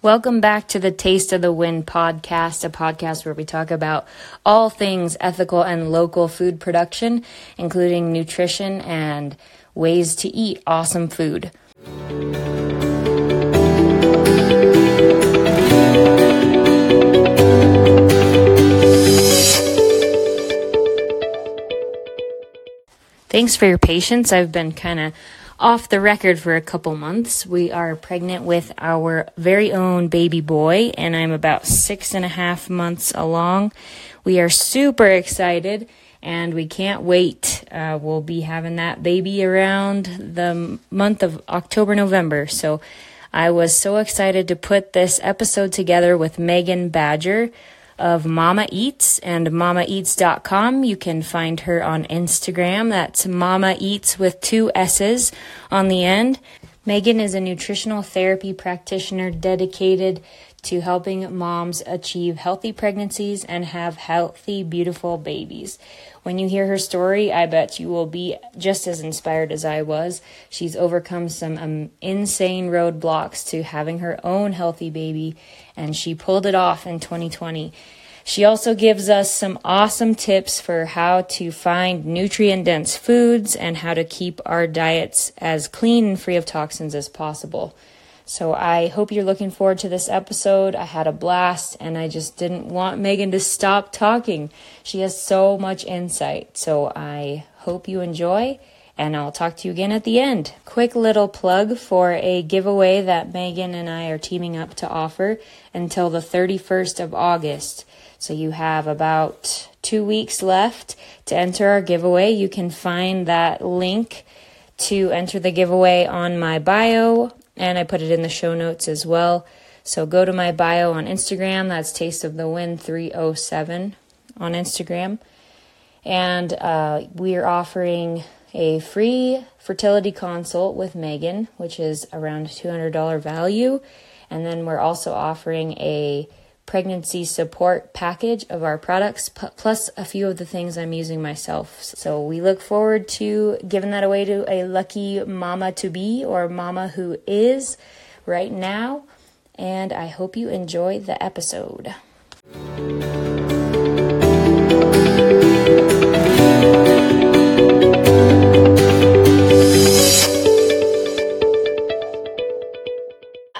Welcome back to the Taste of the Wind podcast, a podcast where we talk about all things ethical and local food production, including nutrition and ways to eat awesome food. Thanks for your patience. I've been kind of off the record for a couple months. We are pregnant with our very own baby boy, and I'm about six and a half months along. We are super excited and we can't wait. Uh, we'll be having that baby around the month of October, November. So I was so excited to put this episode together with Meghan Badger of Mama Eats and mamaeats.com. You can find her on Instagram. That's Mama Eats with two S's on the end. Meghan is a nutritional therapy practitioner dedicated to helping moms achieve healthy pregnancies and have healthy, beautiful babies. When you hear her story, I bet you will be just as inspired as I was. She's overcome some um, insane roadblocks to having her own healthy baby, and she pulled it off in 2020. She also gives us some awesome tips for how to find nutrient dense foods and how to keep our diets as clean and free of toxins as possible. So I hope you're looking forward to this episode. I had a blast and I just didn't want Meghan to stop talking. She has so much insight. So I hope you enjoy and I'll talk to you again at the end. Quick little plug for a giveaway that Meghan and I are teaming up to offer until the 31st of August. So you have about two weeks left to enter our giveaway. You can find that link to enter the giveaway on my bio, and I put it in the show notes as well. So go to my bio on Instagram. That's Taste of the Wind 307 on Instagram. And uh, we are offering a free fertility consult with Meghan, which is around $200 value. And then we're also offering a pregnancy support package of our products, plus a few of the things I'm using myself. So we look forward to giving that away to a lucky mama to be or mama who is right now. And I hope you enjoy the episode.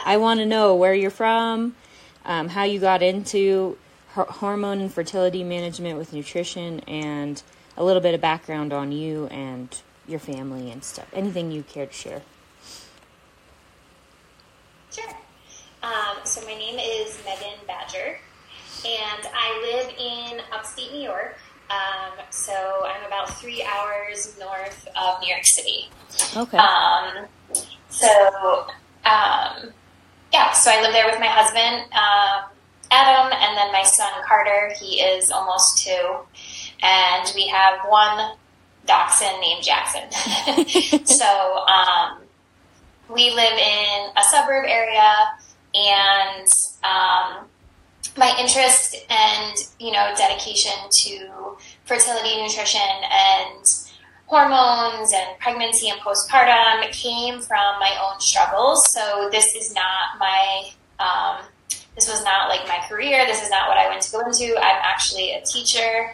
I want to know where you're from, um, how you got into hormone and fertility management with nutrition, and a little bit of background on you and your family and stuff. Anything you care to share? Sure. Um, so my name is Meghan Badger, and I live in upstate New York. Um, so I'm about three hours north of New York City. Okay. Um, so um, yeah, so I live there with my husband, um, Adam, and then my son Carter. He is almost two, and we have one dachshund named Jackson. so um, we live in a suburb area, and um, my interest and you know dedication to fertility, nutrition, and hormones and pregnancy and postpartum came from my own struggles. So this is not my, um, this was not like my career. This is not what I went to go into. I'm actually a teacher.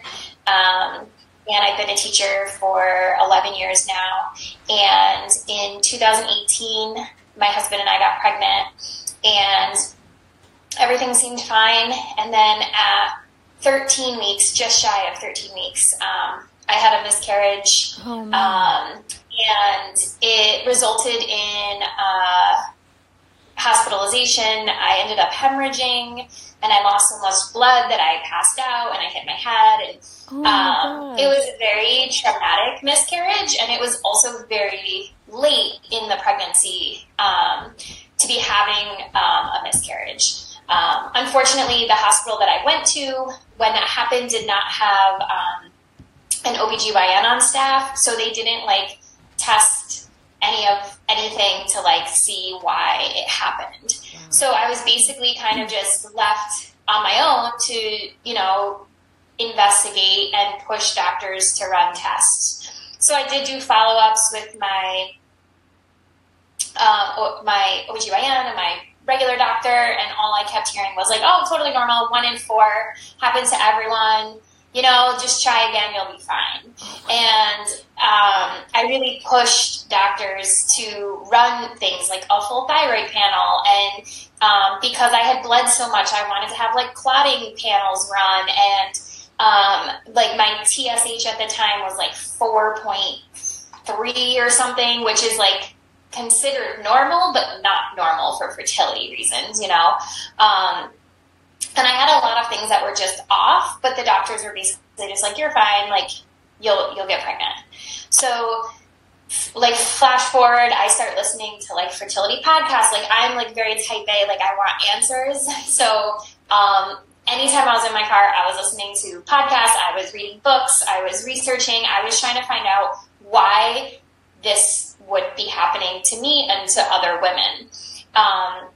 Um, and I've been a teacher for 11 years now. And in 2018, my husband and I got pregnant and everything seemed fine. And then at 13 weeks, just shy of 13 weeks, um, I had a miscarriage, oh, um, and it resulted in uh, hospitalization. I ended up hemorrhaging, and I lost so much blood that I passed out and I hit my head. And oh um, it was a very traumatic miscarriage, and it was also very late in the pregnancy um, to be having um, a miscarriage. Um, unfortunately, the hospital that I went to when that happened did not have um, an OBGYN on staff, so they didn't like test any of anything to like see why it happened. So I was basically kind of just left on my own to, you know, investigate and push doctors to run tests. So I did do follow ups with my uh, my OBGYN and my regular doctor, and all I kept hearing was like, "Oh, totally normal. One in four happens to everyone." You know, just try again, you'll be fine. And um, I really pushed doctors to run things like a full thyroid panel. And um, because I had bled so much, I wanted to have like clotting panels run. And um, like my TSH at the time was like 4.3 or something, which is like considered normal, but not normal for fertility reasons, you know? And I had a lot of things that were just off, but the doctors were basically just like, you're fine, like, you'll, you'll get pregnant. So, like, flash forward, I start listening to like fertility podcasts. Like, I'm like very type A, like, I want answers. So, um, anytime I was in my car, I was listening to podcasts, I was reading books, I was researching, I was trying to find out why this would be happening to me and to other women. Um,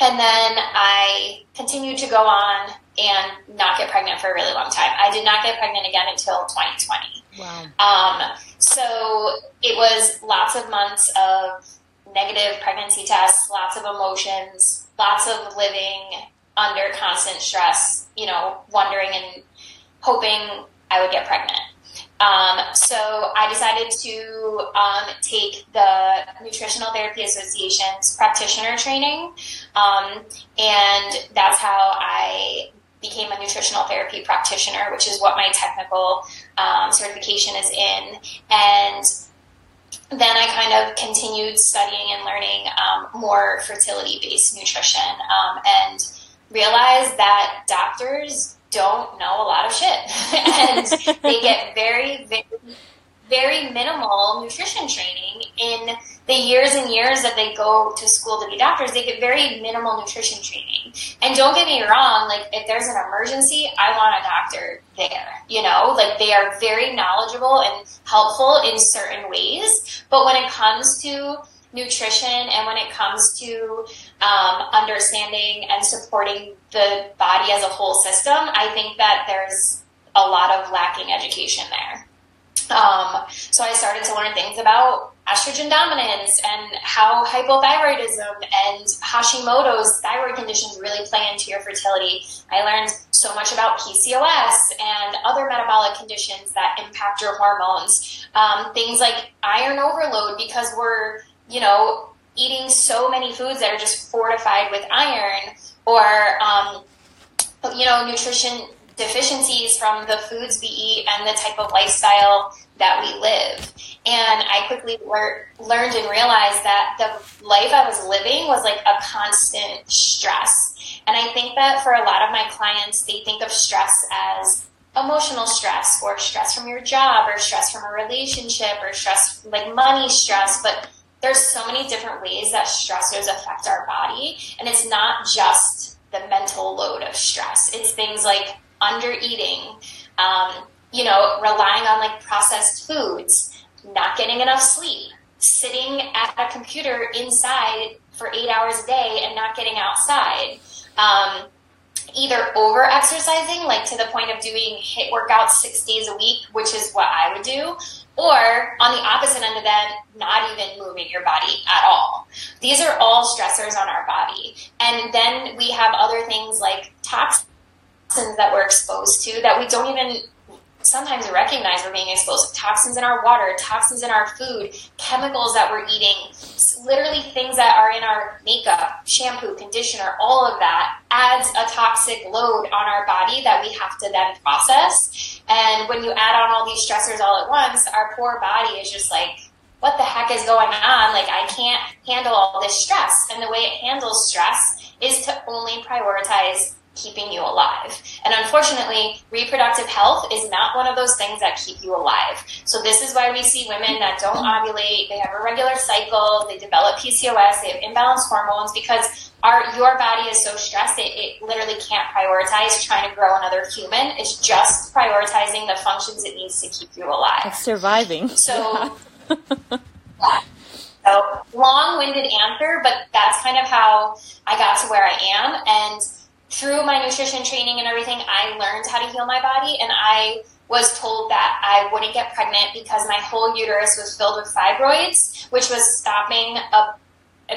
and then I continued to go on and not get pregnant for a really long time. I did not get pregnant again until 2020. Wow. Um, so it was lots of months of negative pregnancy tests, lots of emotions, lots of living under constant stress, you know, wondering and hoping I would get pregnant. Um, so I decided to um, take the Nutritional Therapy Association's practitioner training, um, and that's how I became a nutritional therapy practitioner, which is what my technical um, certification is in. And then I kind of continued studying and learning um, more fertility based nutrition um, and realized that doctors don't know a lot of shit. and they get very, very, very minimal nutrition training in the years and years that they go to school to be doctors. They get very minimal nutrition training. And don't get me wrong, like if there's an emergency, I want a doctor there. You know, like they are very knowledgeable and helpful in certain ways. But when it comes to nutrition and when it comes to um, understanding and supporting the body as a whole system, I think that there's a lot of lacking education there. Um, so I started to learn things about estrogen dominance and how hypothyroidism and Hashimoto's thyroid conditions really play into your fertility. I learned so much about PCOS and other metabolic conditions that impact your hormones. Um, things like iron overload because we're you know, eating so many foods that are just fortified with iron or, um, you know, nutrition deficiencies from the foods we eat and the type of lifestyle that we live. And I quickly lear- learned and realized that the life I was living was like a constant stress. And I think that for a lot of my clients, they think of stress as emotional stress or stress from your job or stress from a relationship or stress like money stress, but there's so many different ways that stressors affect our body. And it's not just the mental load of stress. It's things like under eating, um, you know, relying on like processed foods, not getting enough sleep, sitting at a computer inside for eight hours a day and not getting outside. Um, either over exercising, like to the point of doing HIIT workouts six days a week, which is what I would do, or on the opposite end of that, not even moving your body at all. These are all stressors on our body. And then we have other things like toxins that we're exposed to that we don't even sometimes we recognize we're being exposed to toxins in our water, toxins in our food, chemicals that we're eating, literally things that are in our makeup, shampoo, conditioner, all of that adds a toxic load on our body that we have to then process. And when you add on all these stressors all at once, our poor body is just like, what the heck is going on? Like, I can't handle all this stress. And the way it handles stress is to only prioritize keeping you alive. And unfortunately, reproductive health is not one of those things that keep you alive. So this is why we see women that don't ovulate, they have a regular cycle, they develop PCOS, they have imbalanced hormones because our your body is so stressed it, it literally can't prioritize trying to grow another human. It's just prioritizing the functions it needs to keep you alive. It's surviving. So yeah. So long-winded answer, but that's kind of how I got to where I am and through my nutrition training and everything, I learned how to heal my body and I was told that I wouldn't get pregnant because my whole uterus was filled with fibroids, which was stopping a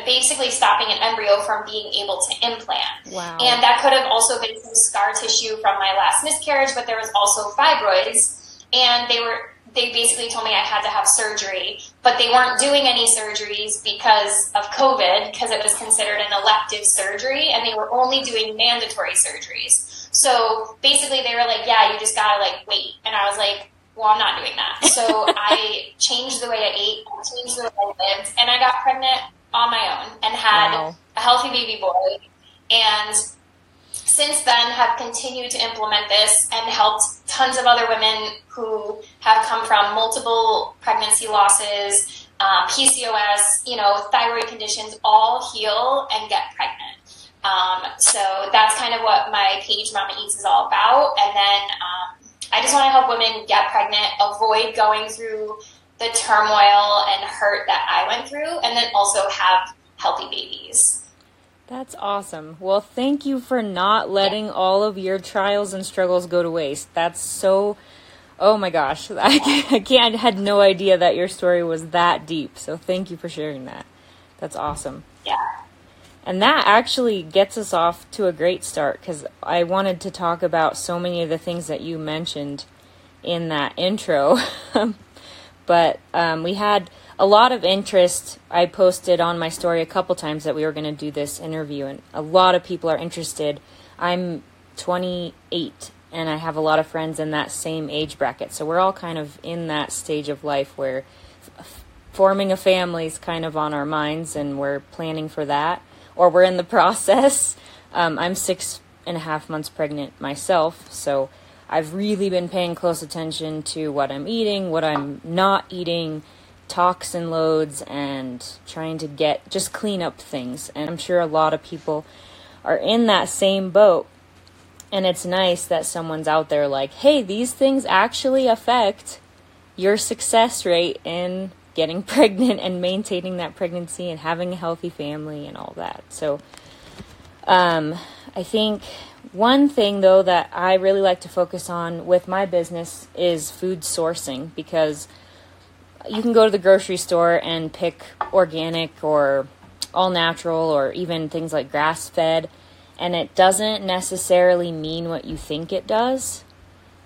basically stopping an embryo from being able to implant. Wow. And that could have also been some scar tissue from my last miscarriage, but there was also fibroids, and they were they basically told me I had to have surgery, but they weren't doing any surgeries because of COVID, because it was considered an elective surgery, and they were only doing mandatory surgeries. So basically, they were like, "Yeah, you just gotta like wait," and I was like, "Well, I'm not doing that." So I changed the way I ate, changed the way I lived, and I got pregnant on my own and had Wow. a healthy baby boy, and since then have continued to implement this and helped tons of other women who have come from multiple pregnancy losses, um, PCOS, you know, thyroid conditions, all heal and get pregnant. Um, so that's kind of what my page Mama Eats is all about. And then um, I just want to help women get pregnant, avoid going through the turmoil and hurt that I went through, and then also have healthy babies. That's awesome. Well, thank you for not letting all of your trials and struggles go to waste. That's so. Oh my gosh, I can't, I can't. Had no idea that your story was that deep. So thank you for sharing that. That's awesome. Yeah. And that actually gets us off to a great start because I wanted to talk about so many of the things that you mentioned in that intro. but um, we had a lot of interest. I posted on my story a couple times that we were going to do this interview, and a lot of people are interested. I'm 28 and I have a lot of friends in that same age bracket. So we're all kind of in that stage of life where f- forming a family is kind of on our minds and we're planning for that, or we're in the process. Um, I'm six and a half months pregnant myself, so I've really been paying close attention to what I'm eating, what I'm not eating, toxin loads, and trying to get just clean up things. And I'm sure a lot of people are in that same boat. And it's nice that someone's out there like, hey, these things actually affect your success rate in getting pregnant and maintaining that pregnancy and having a healthy family and all that. So, um, I think one thing though that I really like to focus on with my business is food sourcing because you can go to the grocery store and pick organic or all natural or even things like grass fed and it doesn't necessarily mean what you think it does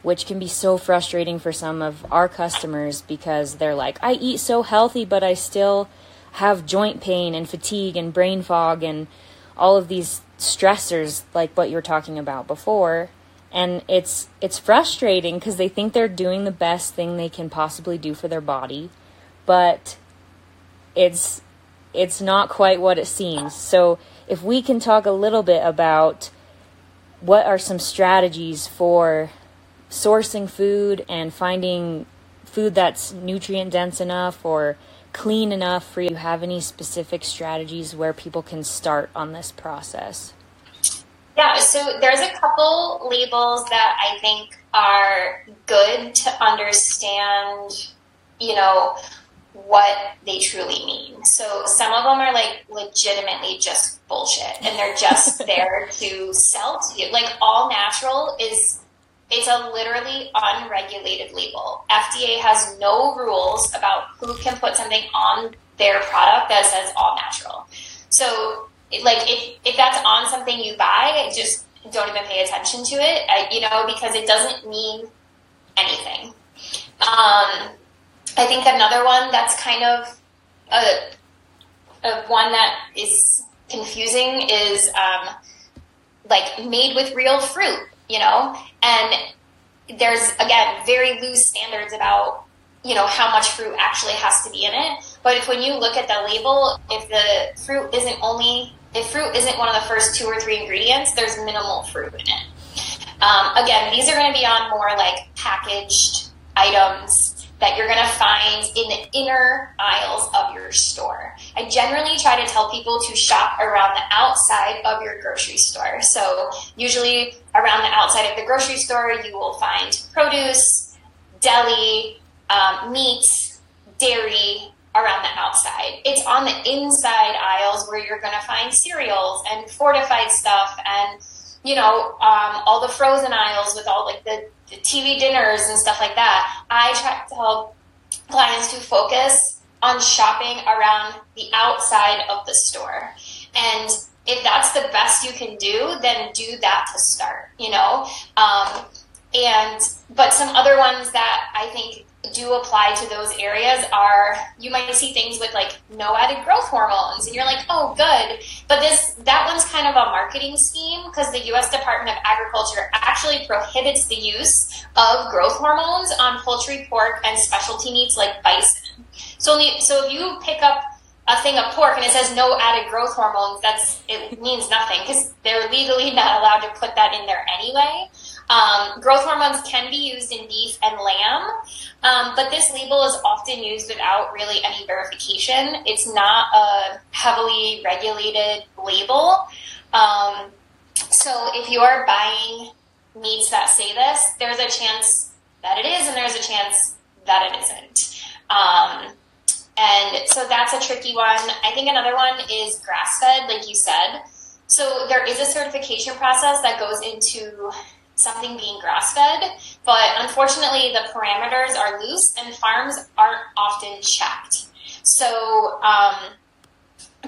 which can be so frustrating for some of our customers because they're like I eat so healthy but I still have joint pain and fatigue and brain fog and all of these stressors like what you were talking about before and it's it's frustrating because they think they're doing the best thing they can possibly do for their body but it's it's not quite what it seems. So if we can talk a little bit about what are some strategies for sourcing food and finding food that's nutrient dense enough or clean enough for you have any specific strategies where people can start on this process Yeah, so there's a couple labels that I think are good to understand, you know, what they truly mean. So some of them are like legitimately just bullshit and they're just there to sell to you. Like all natural is it's a literally unregulated label. FDA has no rules about who can put something on their product that says all natural. So, like, if, if that's on something you buy, just don't even pay attention to it, uh, you know, because it doesn't mean anything. Um, I think another one that's kind of a, a one that is confusing is um, like made with real fruit, you know, and there's again very loose standards about you know how much fruit actually has to be in it. But if when you look at the label, if the fruit isn't only if fruit isn't one of the first two or three ingredients, there's minimal fruit in it. Um, again, these are going to be on more like packaged items that you're going to find in the inner aisles of your store. I generally try to tell people to shop around the outside of your grocery store. So, usually around the outside of the grocery store, you will find produce, deli, um, meat, dairy around the outside. It's on the inside aisles where you're going to find cereals and fortified stuff and you know, um, all the frozen aisles with all like the, the TV dinners and stuff like that. I try to help clients to focus on shopping around the outside of the store. And if that's the best you can do, then do that to start, you know? Um, and, but some other ones that I think do apply to those areas are you might see things with like no added growth hormones and you're like oh good. But this that one's kind of a marketing scheme because the US Department of Agriculture actually prohibits the use of growth hormones on poultry pork and specialty meats like bison. So only so if you pick up a thing of pork and it says no added growth hormones that's it means nothing because they're legally not allowed to put that in there anyway um, growth hormones can be used in beef and lamb, um, but this label is often used without really any verification. It's not a heavily regulated label. Um, so if you are buying meats that say this, there's a chance that it is, and there's a chance that it isn't. And so that's a tricky one. I think another one is grass fed, like you said. So there is a certification process that goes into something being grass fed, but unfortunately the parameters are loose and farms aren't often checked. So um,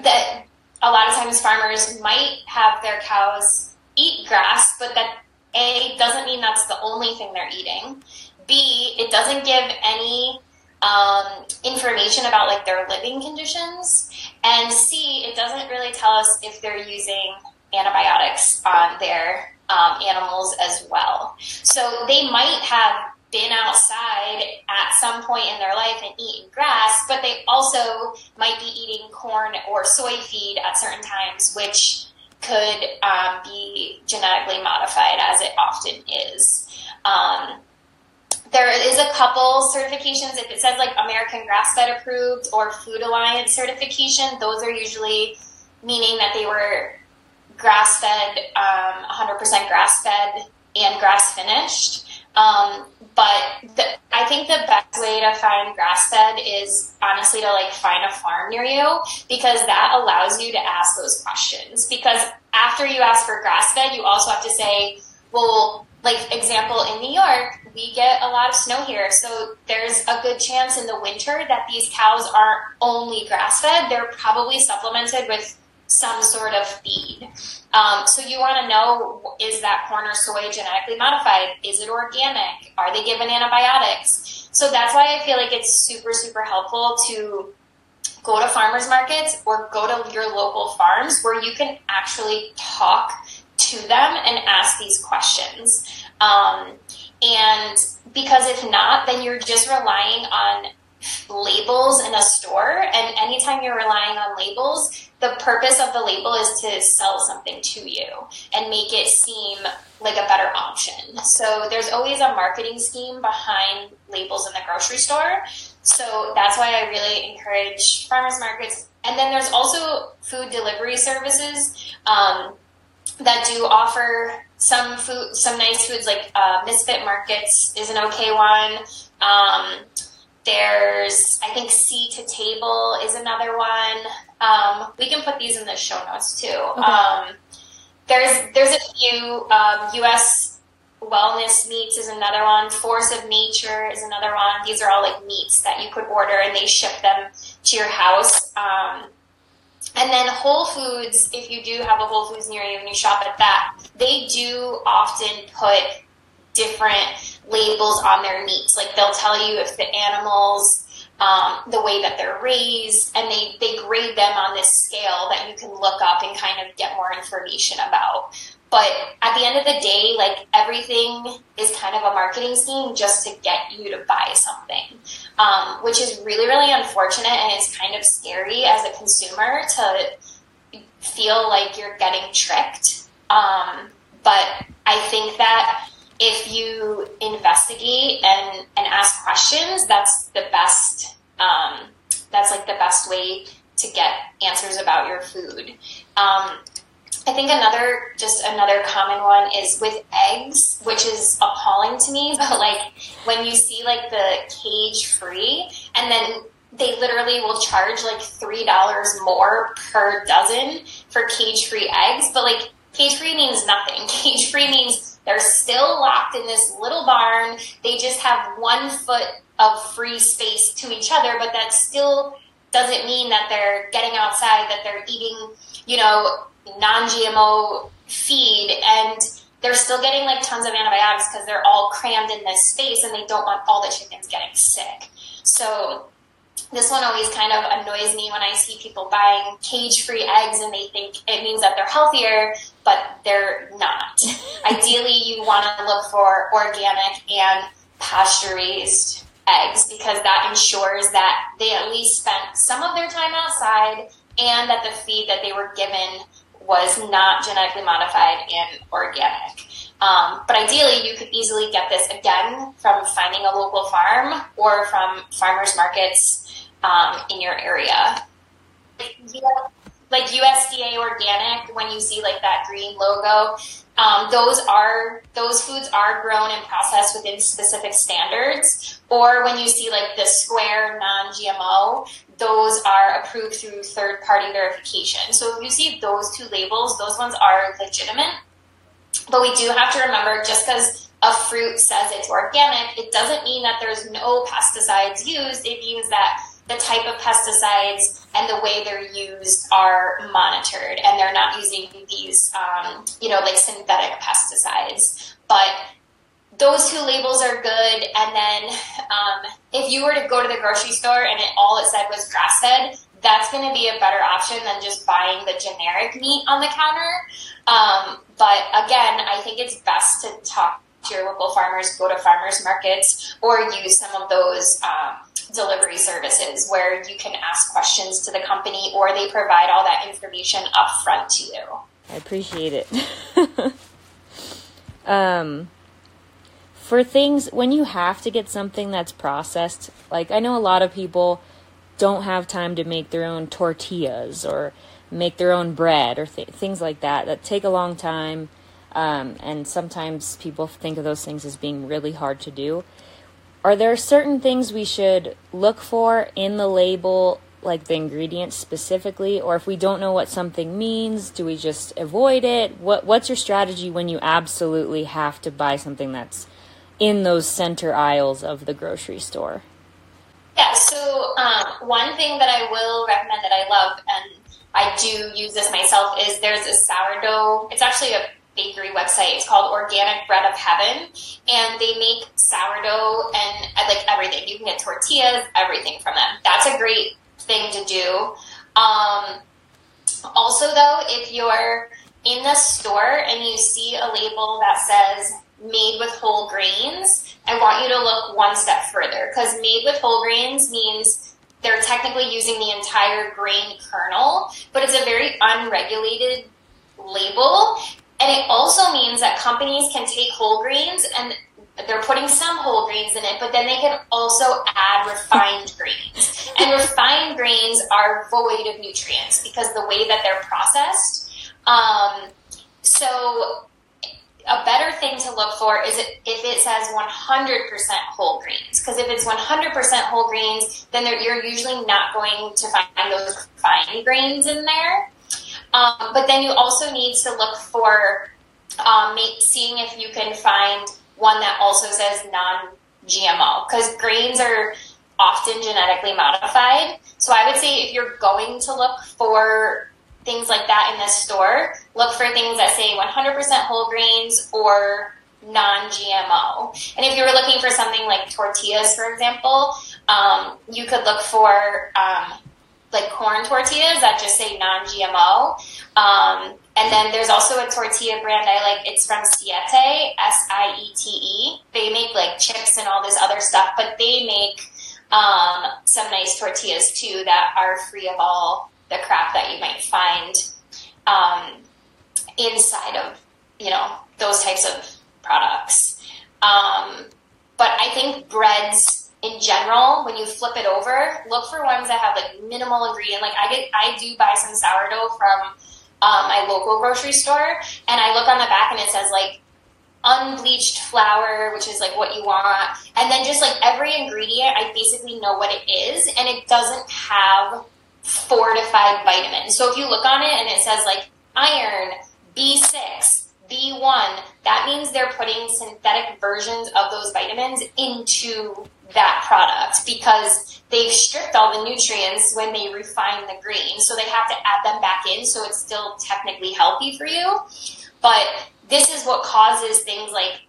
that a lot of times farmers might have their cows eat grass, but that A doesn't mean that's the only thing they're eating. B, it doesn't give any um, information about like their living conditions. And C, it doesn't really tell us if they're using antibiotics on their um, animals as well. So they might have been outside at some point in their life and eaten grass, but they also might be eating corn or soy feed at certain times, which could um, be genetically modified, as it often is. Um, there is a couple certifications. If it says like American Grass Fed approved or Food Alliance certification, those are usually meaning that they were grass fed, um, 100% grass fed and grass finished. Um, but the, I think the best way to find grass fed is honestly to like find a farm near you because that allows you to ask those questions. Because after you ask for grass fed, you also have to say, well, like example in New York, we get a lot of snow here, so there's a good chance in the winter that these cows aren't only grass fed; they're probably supplemented with some sort of feed. Um, so you want to know is that corn or soy genetically modified? Is it organic? Are they given antibiotics? So that's why I feel like it's super, super helpful to go to farmers markets or go to your local farms where you can actually talk to them and ask these questions. Um, and because if not, then you're just relying on labels in a store. And anytime you're relying on labels, the purpose of the label is to sell something to you and make it seem like a better option. So there's always a marketing scheme behind labels in the grocery store. So that's why I really encourage farmers markets. And then there's also food delivery services um, that do offer some food, some nice foods like uh, Misfit Markets is an okay one. Um, there's, I think, Sea to Table is another one. Um, we can put these in the show notes too. Okay. Um, there's there's a few um, U.S. Wellness Meats is another one. Force of Nature is another one. These are all like meats that you could order and they ship them to your house. Um, and then Whole Foods, if you do have a Whole Foods near you and you shop at that, they do often put different labels on their meats. Like they'll tell you if the animals, um, the way that they're raised, and they, they grade them on this scale that you can look up and kind of get more information about. But at the end of the day, like everything is kind of a marketing scheme just to get you to buy something, um, which is really, really unfortunate and it's kind of scary as a consumer to feel like you're getting tricked. Um, but I think that if you investigate and, and ask questions, that's the best, um, that's like the best way to get answers about your food. Um, I think another, just another common one is with eggs, which is appalling to me. But like when you see like the cage free and then they literally will charge like $3 more per dozen for cage free eggs. But like cage free means nothing. Cage free means they're still locked in this little barn. They just have one foot of free space to each other, but that still doesn't mean that they're getting outside, that they're eating, you know, non GMO feed and they're still getting like tons of antibiotics because they're all crammed in this space and they don't want all the chickens getting sick. So this one always kind of annoys me when I see people buying cage free eggs and they think it means that they're healthier, but they're not. Ideally, you want to look for organic and pasture raised eggs because that ensures that they at least spent some of their time outside and that the feed that they were given was not genetically modified and organic. Um, but ideally, you could easily get this again from finding a local farm or from farmers markets um, in your area. Like USDA organic, when you see like that green logo, um, those are those foods are grown and processed within specific standards. Or when you see like the square non-GMO, those are approved through third party verification. So if you see those two labels, those ones are legitimate. But we do have to remember just because a fruit says it's organic, it doesn't mean that there's no pesticides used. It means that the type of pesticides and the way they're used are monitored and they're not using these, um, you know, like synthetic pesticides. But those two labels are good. And then um, if you were to go to the grocery store and it, all it said was grass fed, that's going to be a better option than just buying the generic meat on the counter. Um, but again, I think it's best to talk to your local farmers, go to farmers markets, or use some of those um, delivery services where you can ask questions to the company or they provide all that information up front to you. I appreciate it. um, for things when you have to get something that's processed, like I know a lot of people don't have time to make their own tortillas or make their own bread or th- things like that that take a long time. Um, and sometimes people think of those things as being really hard to do. Are there certain things we should look for in the label, like the ingredients specifically, or if we don't know what something means, do we just avoid it? What What's your strategy when you absolutely have to buy something that's in those center aisles of the grocery store? Yeah, so um, one thing that I will recommend that I love, and I do use this myself, is there's a sourdough. It's actually a bakery website. It's called Organic Bread of Heaven, and they make sourdough and uh, like everything. You can get tortillas, everything from them. That's a great thing to do. Um, also, though, if you're in the store and you see a label that says made with whole grains, I want you to look one step further because made with whole grains means they're technically using the entire grain kernel, but it's a very unregulated label. And it also means that companies can take whole grains and they're putting some whole grains in it, but then they can also add refined grains. And refined grains are void of nutrients because the way that they're processed. Um, so a better thing to look for is if it says 100% whole grains. Because if it's 100% whole grains, then you're usually not going to find those fine grains in there. Um, but then you also need to look for um, seeing if you can find one that also says non-GMO. Because grains are often genetically modified. So I would say if you're going to look for things like that in the store, look for things that say 100% whole grains or non-GMO. And if you were looking for something like tortillas, for example, um, you could look for um, like corn tortillas that just say non-GMO. Um, and then there's also a tortilla brand I like. It's from Siete, S-I-E-T-E. They make like chips and all this other stuff, but they make um, some nice tortillas too that are free of all the crap that you might find um, inside of you know those types of products. Um, but I think breads in general, when you flip it over, look for ones that have like minimal ingredient. Like I get, I do buy some sourdough from um, my local grocery store, and I look on the back and it says like unbleached flour, which is like what you want, and then just like every ingredient, I basically know what it is, and it doesn't have fortified vitamins. So if you look on it and it says like iron, B6, B1, that means they're putting synthetic versions of those vitamins into that product because they've stripped all the nutrients when they refine the green. So they have to add them back in so it's still technically healthy for you. But this is what causes things like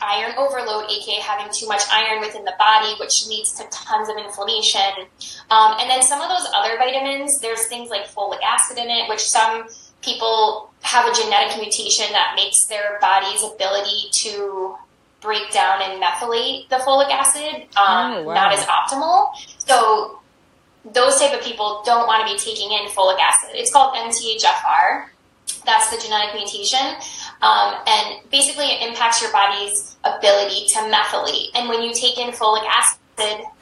iron overload, aka having too much iron within the body, which leads to tons of inflammation. Um, and then some of those other vitamins, there's things like folic acid in it, which some people have a genetic mutation that makes their body's ability to break down and methylate the folic acid um, oh, wow. not as optimal. So those type of people don't want to be taking in folic acid. It's called MTHFR. That's the genetic mutation. Um, and basically, it impacts your body's ability to methylate. And when you take in folic acid,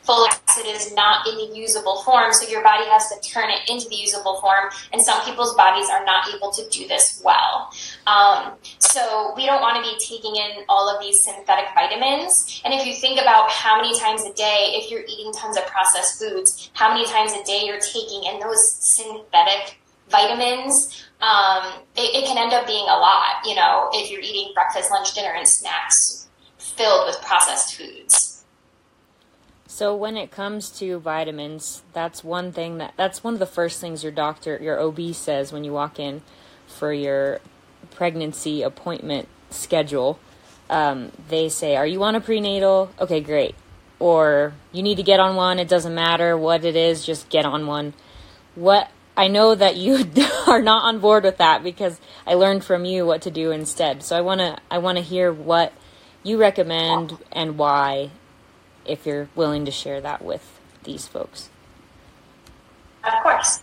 folic acid is not in the usable form, so your body has to turn it into the usable form. And some people's bodies are not able to do this well. Um, so we don't want to be taking in all of these synthetic vitamins. And if you think about how many times a day, if you're eating tons of processed foods, how many times a day you're taking in those synthetic vitamins, um, it, it, can end up being a lot, you know, if you're eating breakfast, lunch, dinner, and snacks filled with processed foods. So when it comes to vitamins, that's one thing that that's one of the first things your doctor, your OB says when you walk in for your pregnancy appointment schedule. Um, they say, "Are you on a prenatal? Okay, great." Or you need to get on one. It doesn't matter what it is, just get on one. What I know that you are not on board with that because I learned from you what to do instead. So I want to I want to hear what you recommend and why if you're willing to share that with these folks. Of course.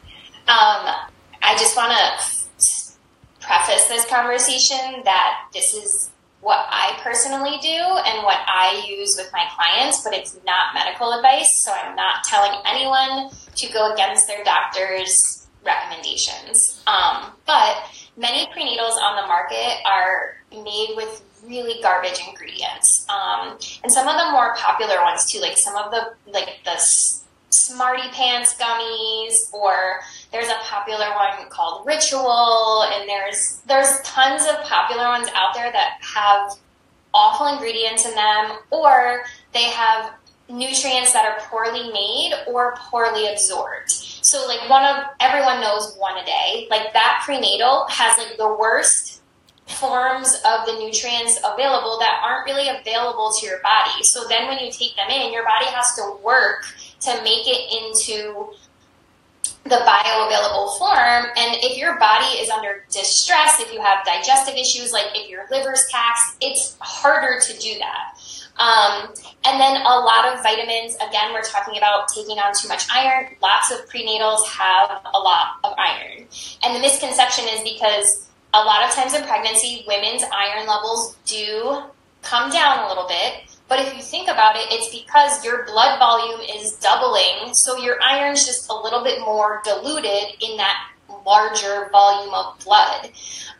Um, I just want to preface this conversation that this is what I personally do and what I use with my clients, but it's not medical advice. So I'm not telling anyone to go against their doctor's recommendations. Um, but many prenatals on the market are made with really garbage ingredients. Um, and some of the more popular ones too, like some of the like the Smarty Pants gummies, or there's a popular one called Ritual, and there's there's tons of popular ones out there that have awful ingredients in them, or they have nutrients that are poorly made or poorly absorbed. So like one of everyone knows one a day. Like that prenatal has like the worst forms of the nutrients available that aren't really available to your body. So then when you take them in, your body has to work to make it into the bioavailable form. And if your body is under distress, if you have digestive issues, like if your liver's taxed, it's harder to do that. Um, and then a lot of vitamins, again, we're talking about taking on too much iron. Lots of prenatals have a lot of iron. And the misconception is because a lot of times in pregnancy, women's iron levels do come down a little bit. But if you think about it, it's because your blood volume is doubling, so your iron's just a little bit more diluted in that larger volume of blood.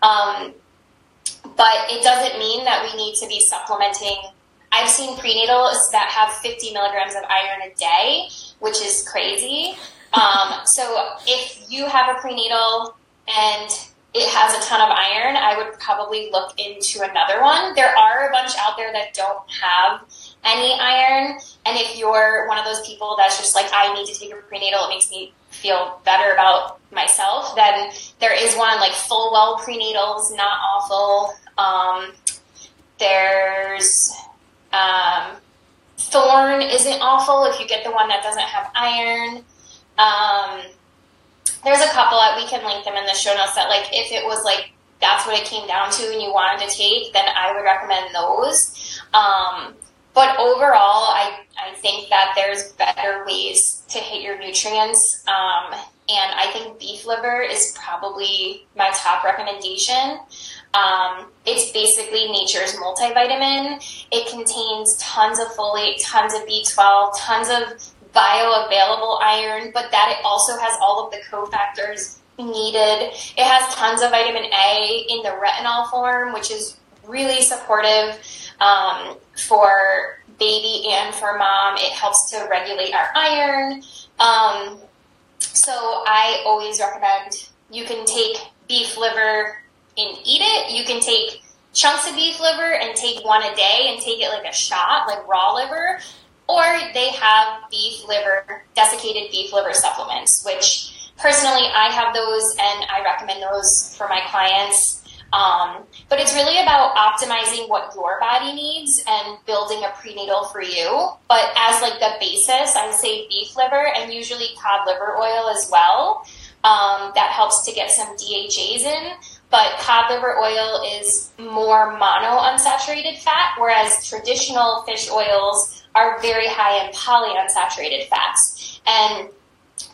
Um, but it doesn't mean that we need to be supplementing I've seen prenatals that have 50 milligrams of iron a day, which is crazy. Um, so if you have a prenatal and it has a ton of iron, I would probably look into another one. There are a bunch out there that don't have any iron. And if you're one of those people that's just like, I need to take a prenatal, it makes me feel better about myself, then there is one like full Fullwell prenatals, not awful. Um, there's um, Thorne isn't awful if you get the one that doesn't have iron. Um, there's a couple that we can link them in the show notes that like if it was like that's what it came down to and you wanted to take, then I would recommend those. Um, but overall, I, I think that there's better ways to hit your nutrients. Um, and I think beef liver is probably my top recommendation. Um, it's basically nature's multivitamin. It contains tons of folate, tons of B12, tons of bioavailable iron, but that it also has all of the cofactors needed. It has tons of vitamin A in the retinol form, which is really supportive um, for baby and for mom. It helps to regulate our iron. Um, so I always recommend you can take beef liver and eat it. You can take chunks of beef liver and take one a day and take it like a shot, like raw liver, or they have beef liver, desiccated beef liver supplements, which personally I have those and I recommend those for my clients. Um, but it's really about optimizing what your body needs and building a prenatal for you. But as like the basis, I say beef liver and usually cod liver oil as well. Um, that helps to get some DHAs in. But cod liver oil is more mono unsaturated fat, whereas traditional fish oils are very high in polyunsaturated fats. And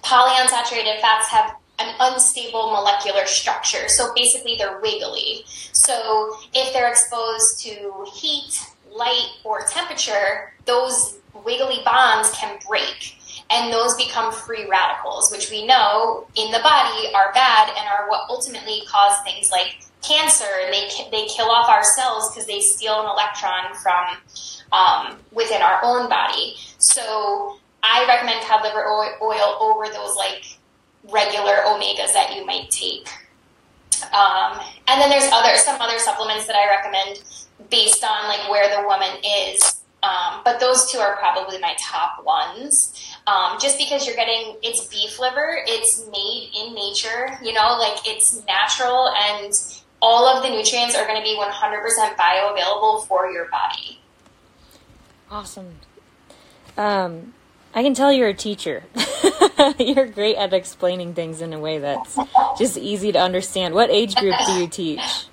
polyunsaturated fats have an unstable molecular structure. So basically, they're wiggly. So if they're exposed to heat, light, or temperature, those wiggly bonds can break. And those become free radicals, which we know in the body are bad and are what ultimately cause things like cancer. And they, they kill off our cells because they steal an electron from um, within our own body. So I recommend cod liver oil over those like regular omegas that you might take. Um, and then there's other some other supplements that I recommend based on like where the woman is. Um, but those two are probably my top ones. Um, just because you're getting it's beef liver, it's made in nature, you know, like it's natural and all of the nutrients are going to be 100% bioavailable for your body. Awesome. Um, I can tell you're a teacher. you're great at explaining things in a way that's just easy to understand. What age group do you teach?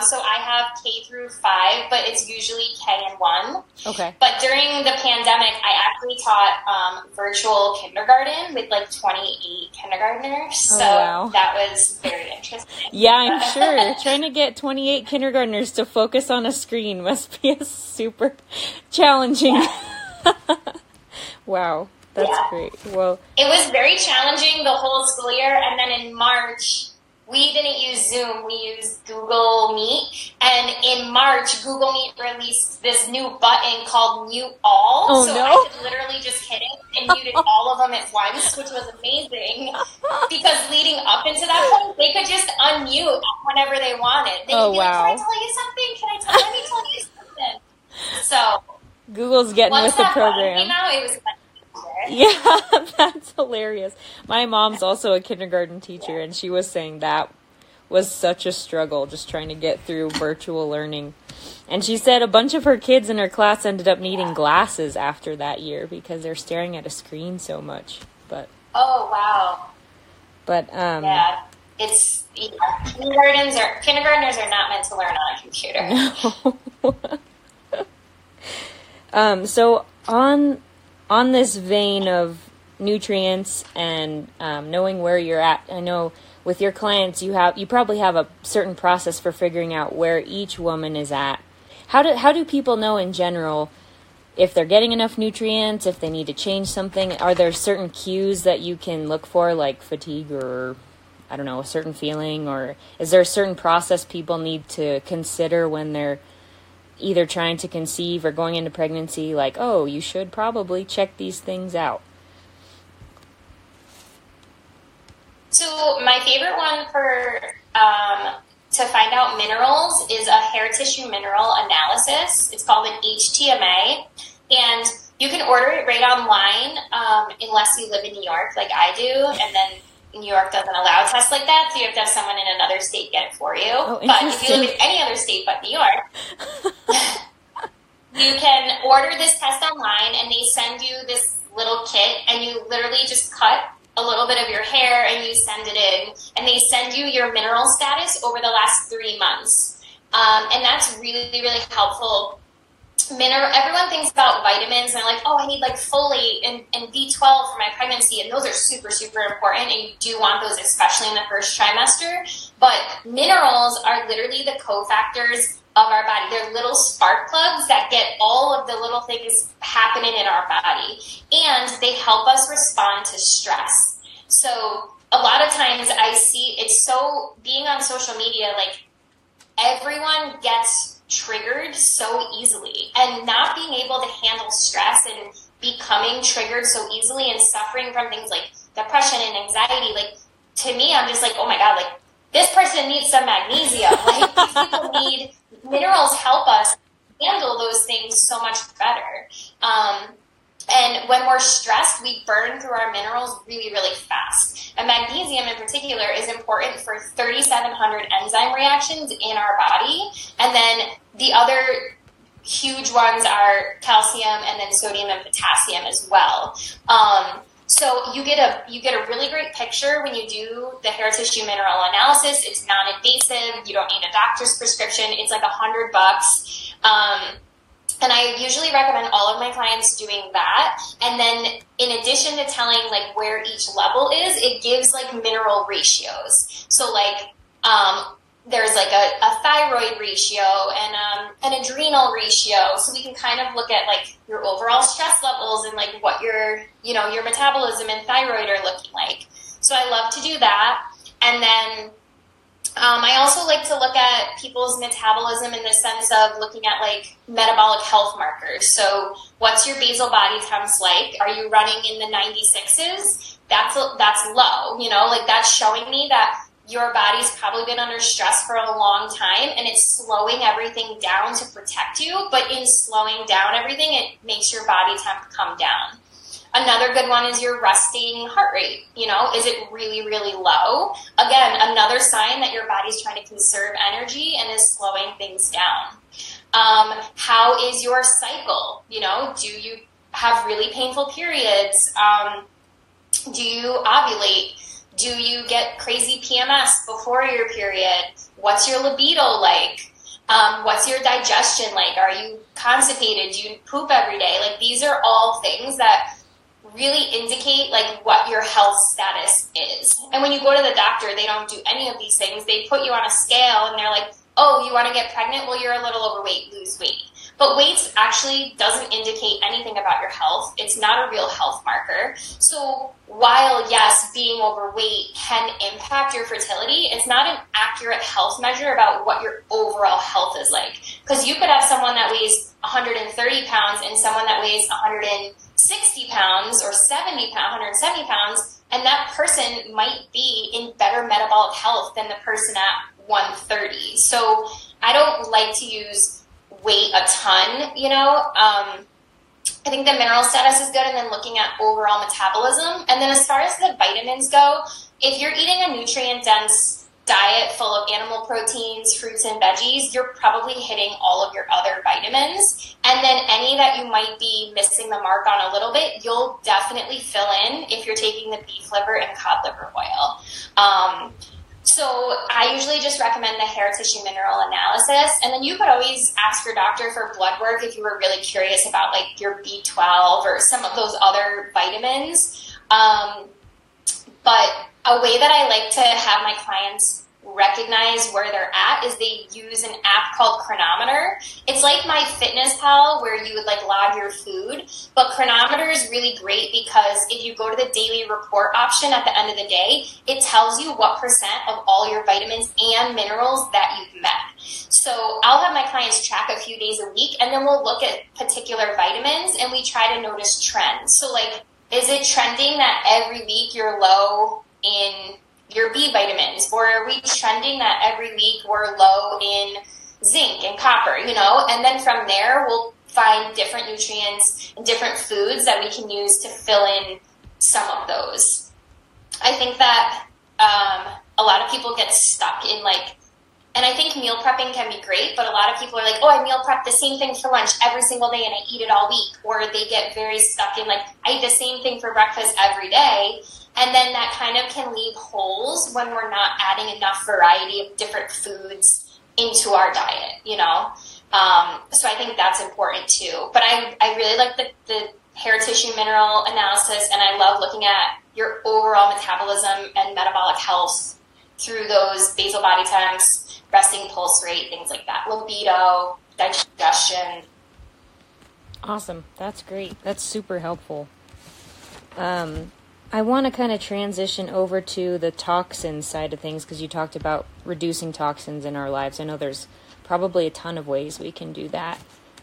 So I have K through five, but it's usually K and one. Okay. But during the pandemic, I actually taught um, virtual kindergarten with like 28 kindergartners. Oh, so wow. that was very interesting. yeah, I'm sure. Trying to get 28 kindergartners to focus on a screen must be a super challenging. Yeah. wow. That's yeah. great. Well, it was very challenging the whole school year, and then in March, we didn't use Zoom, we used Google Meet. And in March, Google Meet released this new button called Mute All. Oh, so no. I could literally just hit it and muted all of them at once, which was amazing. Because leading up into that point, they could just unmute whenever they wanted. They oh, could be wow. like, Can I tell you something? Can I tell, let me tell you something? So. Google's getting with the program. Came out, it was like, yeah, that's hilarious. My mom's also a kindergarten teacher, and she was saying that was such a struggle just trying to get through virtual learning. And she said a bunch of her kids in her class ended up needing glasses after that year because they're staring at a screen so much. But oh wow! But um, yeah, it's yeah, kindergartens are kindergartners are not meant to learn on a computer. No. um, so on on this vein of nutrients and um, knowing where you're at, I know with your clients you have you probably have a certain process for figuring out where each woman is at. How do how do people know in general if they're getting enough nutrients, if they need to change something? Are there certain cues that you can look for, like fatigue or I don't know, a certain feeling, or is there a certain process people need to consider when they're either trying to conceive or going into pregnancy, like, oh, you should probably check these things out? So, my favorite one for um, to find out minerals is a hair tissue mineral analysis. It's called an HTMA, and you can order it right online um, unless you live in New York, like I do, and then New York doesn't allow tests like that, so you have to have someone in another state get it for you. Oh, but if you live in any other state but New York, you can order this test online and they send you this little kit and you literally just cut a little bit of your hair and you send it in and they send you your mineral status over the last three months. Um, and that's really, really helpful mineral everyone thinks about vitamins and they're like oh i need like folate and, and b12 for my pregnancy and those are super super important and you do want those especially in the first trimester but minerals are literally the cofactors of our body. They're little spark plugs that get all of the little things happening in our body and they help us respond to stress. So a lot of times i see it's so being on social media like everyone gets triggered so easily and not being able to handle stress and becoming triggered so easily and suffering from things like depression and anxiety like to me i'm just like oh my god like this person needs some magnesium. Like these people need minerals help us handle those things so much better. Um, and when we're stressed, we burn through our minerals really, really fast. And magnesium in particular is important for 3,700 enzyme reactions in our body. And then the other huge ones are calcium and then sodium and potassium as well. Um, so you get a you get a really great picture when you do the hair tissue mineral analysis. It's non-invasive. You don't need a doctor's prescription. It's like a hundred bucks. Um, and I usually recommend all of my clients doing that. And then in addition to telling like where each level is, it gives like mineral ratios. So like, um, there's like a, a thyroid ratio and um, an adrenal ratio. So we can kind of look at like your overall stress levels and like what your, you know, your metabolism and thyroid are looking like. So I love to do that. And then um, I also like to look at people's metabolism in the sense of looking at like metabolic health markers. So, what's your basal body temps like? Are you running in the 96s? That's that's low. You know, like that's showing me that your body's probably been under stress for a long time and it's slowing everything down to protect you. But in slowing down everything, it makes your body temp come down. Another good one is your resting heart rate. You know, is it really, really low? Again, another sign that your body's trying to conserve energy and is slowing things down. Um, how is your cycle? You know, do you have really painful periods? Um, do you ovulate? Do you get crazy PMS before your period? What's your libido like? Um, what's your digestion like? Are you constipated? Do you poop every day? Like these are all things that really indicate like what your health status is. And when you go to the doctor, they don't do any of these things. They put you on a scale and they're like, "Oh, you want to get pregnant? Well, you're a little overweight. Lose weight." But weight actually doesn't indicate anything about your health. It's not a real health marker. So while yes, being overweight can impact your fertility, it's not an accurate health measure about what your overall health is like. Because you could have someone that weighs 130 pounds and someone that weighs 160 pounds or 70 pounds, 170 pounds, and that person might be in better metabolic health than the person at 130. So I don't like to use weight a ton, you know. Um, I think the mineral status is good, and then looking at overall metabolism. And then as far as the vitamins go, if you're eating a nutrient dense diet full of animal proteins, fruits, and veggies, you're probably hitting all of your other vitamins. And then any that you might be missing the mark on a little bit, you'll definitely fill in if you're taking the beef liver and cod liver oil. Um, so I usually just recommend the hair tissue mineral analysis, and then you could always ask your doctor for blood work if you were really curious about like your B12 or some of those other vitamins. Um, but a way that I like to have my clients recognize where they're at is they use an app called Cronometer. It's like MyFitnessPal where you would like log your food, but Cronometer is really great because if you go to the daily report option at the end of the day, it tells you what percent of all your vitamins and minerals that you've met. So I'll have my clients track a few days a week and then we'll look at particular vitamins and we try to notice trends. So like, is it trending that every week you're low in your B vitamins? Or are we trending that every week we're low in zinc and copper, you know? And then from there, we'll find different nutrients and different foods that we can use to fill in some of those. I think that um, a lot of people get stuck in like, and I think meal prepping can be great, but a lot of people are like, oh, I meal prep the same thing for lunch every single day and I eat it all week. Or they get very stuck in like, I eat the same thing for breakfast every day. And then that kind of can leave holes when we're not adding enough variety of different foods into our diet, you know? Um, so I think that's important too. But I, I really like the, the hair tissue mineral analysis and I love looking at your overall metabolism and metabolic health through those basal body temps, resting pulse rate, things like that, libido, digestion. Awesome. That's great. That's super helpful. Um, I want to kind of transition over to the toxin side of things because you talked about reducing toxins in our lives. I know there's probably a ton of ways we can do that.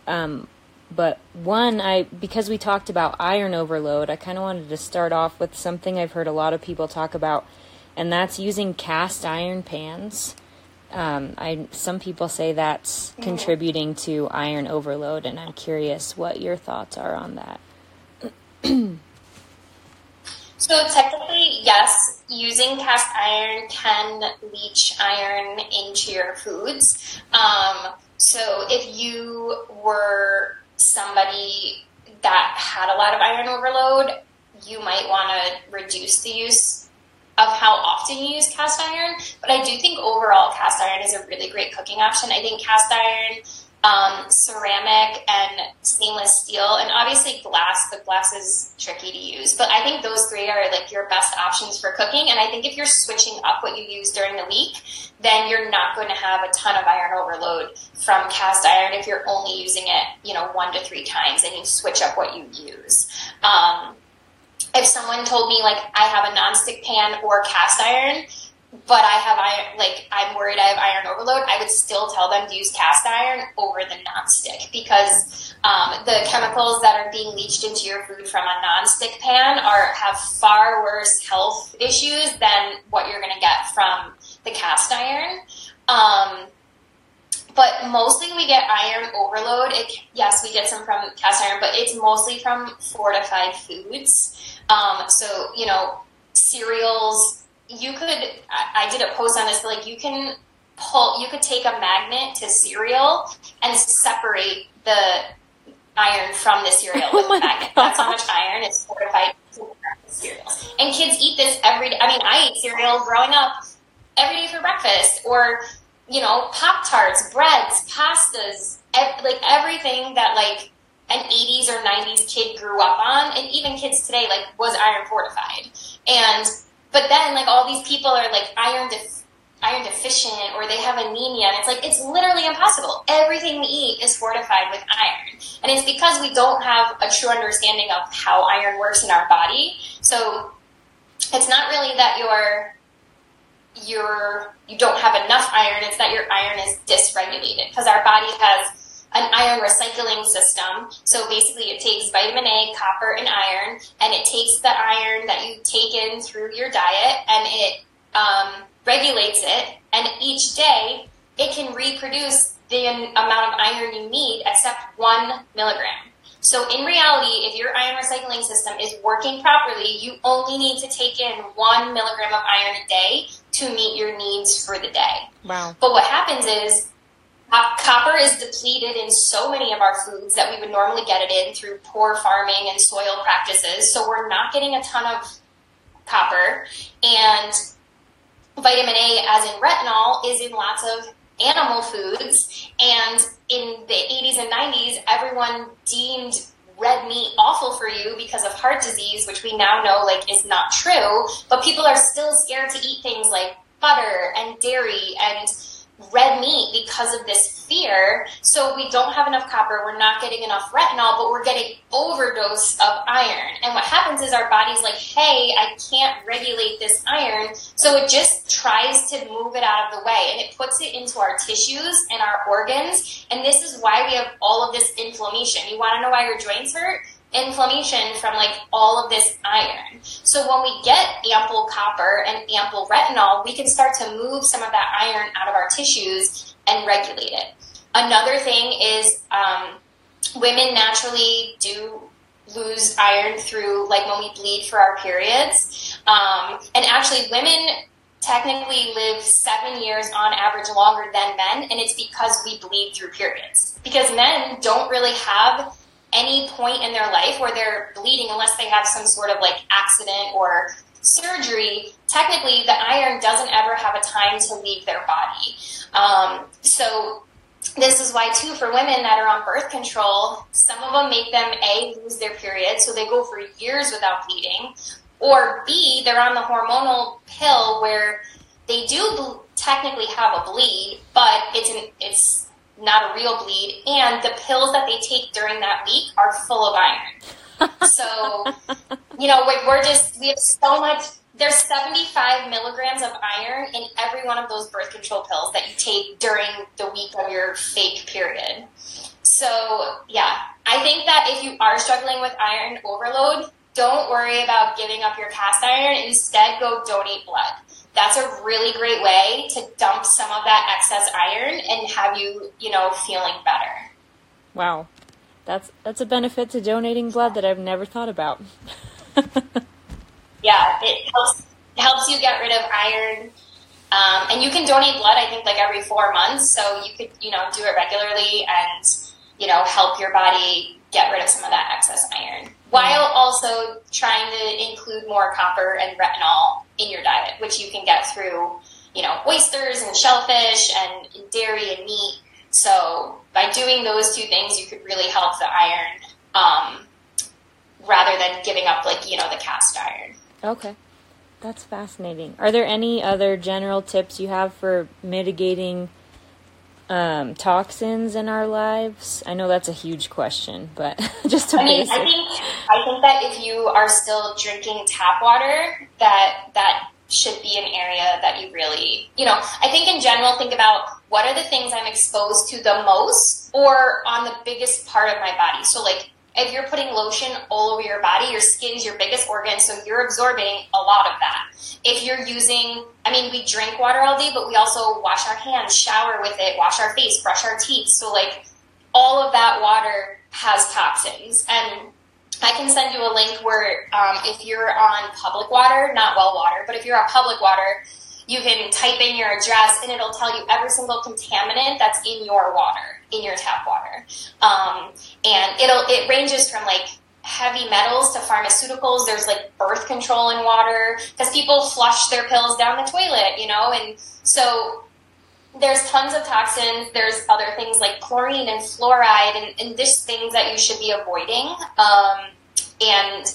Um, but one, I because we talked about iron overload, I kind of wanted to start off with something I've heard a lot of people talk about, and that's using cast iron pans. Um, I some people say that's contributing to iron overload, and I'm curious what your thoughts are on that. so technically, yes, using cast iron can leach iron into your foods. Um, so if you were somebody that had a lot of iron overload, you might want to reduce the use of how often you use cast iron. But I do think overall cast iron is a really great cooking option. I think cast iron, um, ceramic, and stainless steel, and obviously glass. The glass is tricky to use, but I think those three are like your best options for cooking. And I think if you're switching up what you use during the week, then you're not going to have a ton of iron overload from cast iron if you're only using it, you know, one to three times and you switch up what you use. Um, if someone told me like I have a nonstick pan or cast iron, but I have iron, like I'm worried I have iron overload, I would still tell them to use cast iron over the nonstick because um, the chemicals that are being leached into your food from a nonstick pan are have far worse health issues than what you're going to get from the cast iron. Um, but mostly we get iron overload. It, yes, we get some from cast iron, but it's mostly from fortified foods. Um, so, you know, cereals, you could, I, I did a post on this, like you can pull, you could take a magnet to cereal and separate the iron from the cereal with oh magnet. That's how much iron is fortified cereals. And kids eat this every day. I mean, I ate cereal growing up every day for breakfast or, you know, Pop Tarts, breads, pastas, ev- like everything that like an 80s or 90s kid grew up on, and even kids today, like, was iron fortified. And, but then, like, all these people are, like, iron def- iron deficient or they have anemia. And it's like, it's literally impossible. Everything we eat is fortified with iron. And it's because we don't have a true understanding of how iron works in our body. So it's not really that you're, you're, you don't have enough iron. It's that your iron is dysregulated because our body has an iron recycling system. So basically, it takes vitamin A, copper, and iron, and it takes the iron that you take in through your diet and it um, regulates it. And each day, it can reproduce the amount of iron you need except one milligram. So in reality, if your iron recycling system is working properly, you only need to take in one milligram of iron a day to meet your needs for the day. Wow. But what happens is uh, Copper is depleted in so many of our foods that we would normally get it in through poor farming and soil practices. So we're not getting a ton of copper. And vitamin A, as in retinol, is in lots of animal foods. And in the 80s and 90s, everyone deemed red meat awful for you because of heart disease, which we now know like is not true. But people are still scared to eat things like butter and dairy and red meat because of this fear. So we don't have enough copper, we're not getting enough retinol, but we're getting overdose of iron. And what happens is our body's like, hey, I can't regulate this iron. So it just tries to move it out of the way and it puts it into our tissues and our organs. And this is why we have all of this inflammation. You want to know why your joints hurt? Inflammation from like all of this iron. So when we get ample copper and ample retinol, we can start to move some of that iron out of our tissues and regulate it. Another thing is um, women naturally do lose iron through like when we bleed for our periods. Um, and actually women technically live seven years on average longer than men, and it's because we bleed through periods. Because men don't really have any point in their life where they're bleeding unless they have some sort of like accident or surgery, technically the iron doesn't ever have a time to leave their body. Um, so this is why too for women that are on birth control, some of them make them A, lose their period, so they go for years without bleeding, or B, they're on the hormonal pill where they do technically have a bleed, but it's an, it's not a real bleed, and the pills that they take during that week are full of iron. so, you know, we're just, we have so much, there's 75 milligrams of iron in every one of those birth control pills that you take during the week of your fake period. So, yeah, I think that if you are struggling with iron overload, don't worry about giving up your cast iron. Instead, go donate blood that's a really great way to dump some of that excess iron and have you, you know, feeling better. Wow. That's that's a benefit to donating blood that I've never thought about. yeah, it helps helps you get rid of iron. Um, and you can donate blood, I think, like every four months. So you could, you know, do it regularly and, you know, help your body get rid of some of that excess iron while also trying to include more copper and retinol in your diet, which you can get through, you know, oysters and shellfish and dairy and meat. So by doing those two things, you could really help the iron um, rather than giving up, like, you know, the cast iron. Okay. That's fascinating. Are there any other general tips you have for mitigating um, toxins in our lives? I know that's a huge question, but just a I mean, basic. I think I think that if you are still drinking tap water, that that should be an area that you really, you know, I think in general, think about what are the things I'm exposed to the most or on the biggest part of my body. So, like, if you're putting lotion all over your body, your skin is your biggest organ, so you're absorbing a lot of that. If you're using, I mean, we drink water all day, but we also wash our hands, shower with it, wash our face, brush our teeth. So, like, all of that water has toxins. And I can send you a link where um, if you're on public water, not well water, but if you're on public water, you can type in your address and it'll tell you every single contaminant that's in your water, in your tap water. Um, and it'll it ranges from like heavy metals to pharmaceuticals. There's like birth control in water because people flush their pills down the toilet, you know, and so there's tons of toxins. There's other things like chlorine and fluoride, and, and there's things that you should be avoiding. Um, and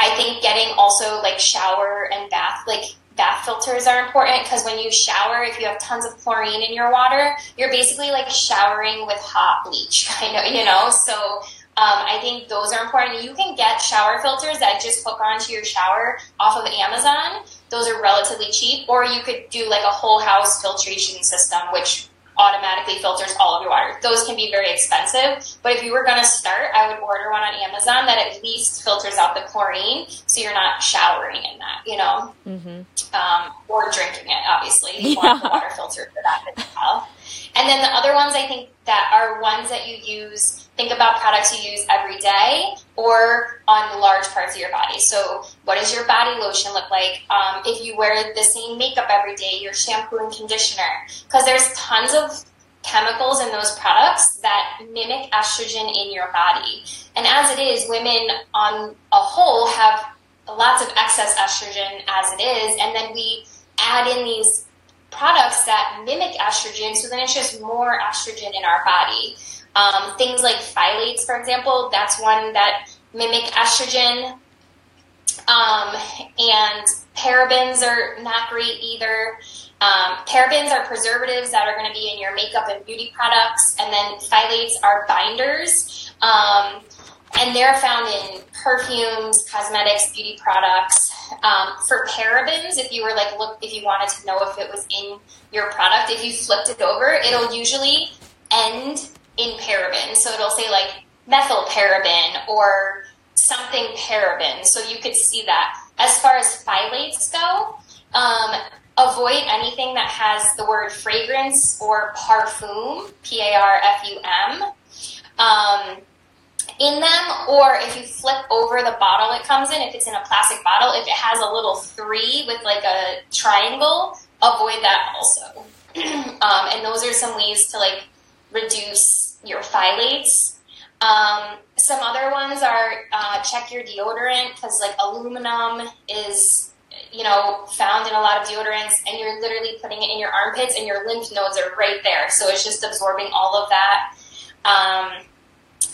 I think getting also like shower and bath, like bath filters are important because when you shower, if you have tons of chlorine in your water, you're basically like showering with hot bleach, kind of, you know? So um, I think those are important. You can get shower filters that just hook onto your shower off of Amazon. Those are relatively cheap, or you could do like a whole house filtration system, which automatically filters all of your water. Those can be very expensive, but if you were going to start, I would order one on Amazon that at least filters out the chlorine, so you're not showering in that, you know, mm-hmm. um, or drinking it. Obviously, you yeah. want the water filter for that as well. And then the other ones I think that are ones that you use think about products you use every day or on large parts of your body. So, what does your body lotion look like? Um, if you wear the same makeup every day, your shampoo and conditioner, because there's tons of chemicals in those products that mimic estrogen in your body. And as it is, women on a whole have lots of excess estrogen as it is, and then we add in these products that mimic estrogen, so then it's just more estrogen in our body. Um, things like phthalates, for example, that's one that mimic estrogen. Um, and parabens are not great either. Um, parabens are preservatives that are going to be in your makeup and beauty products, and then phthalates are binders. Um, and they're found in perfumes, cosmetics, beauty products. Um, for parabens, if you were like look, if you wanted to know if it was in your product, if you flipped it over, it'll usually end in paraben. So it'll say like methyl paraben or something paraben. So you could see that. As far as phthalates go, um, avoid anything that has the word fragrance or parfum, P A R F U M, um, in them. Or if you flip over the bottle it comes in, if it's in a plastic bottle, if it has a little three with like a triangle, avoid that also. um, and those are some ways to like reduce your phthalates. Um, some other ones are uh, check your deodorant because like aluminum is you know found in a lot of deodorants, and you're literally putting it in your armpits, and your lymph nodes are right there, so it's just absorbing all of that. Um,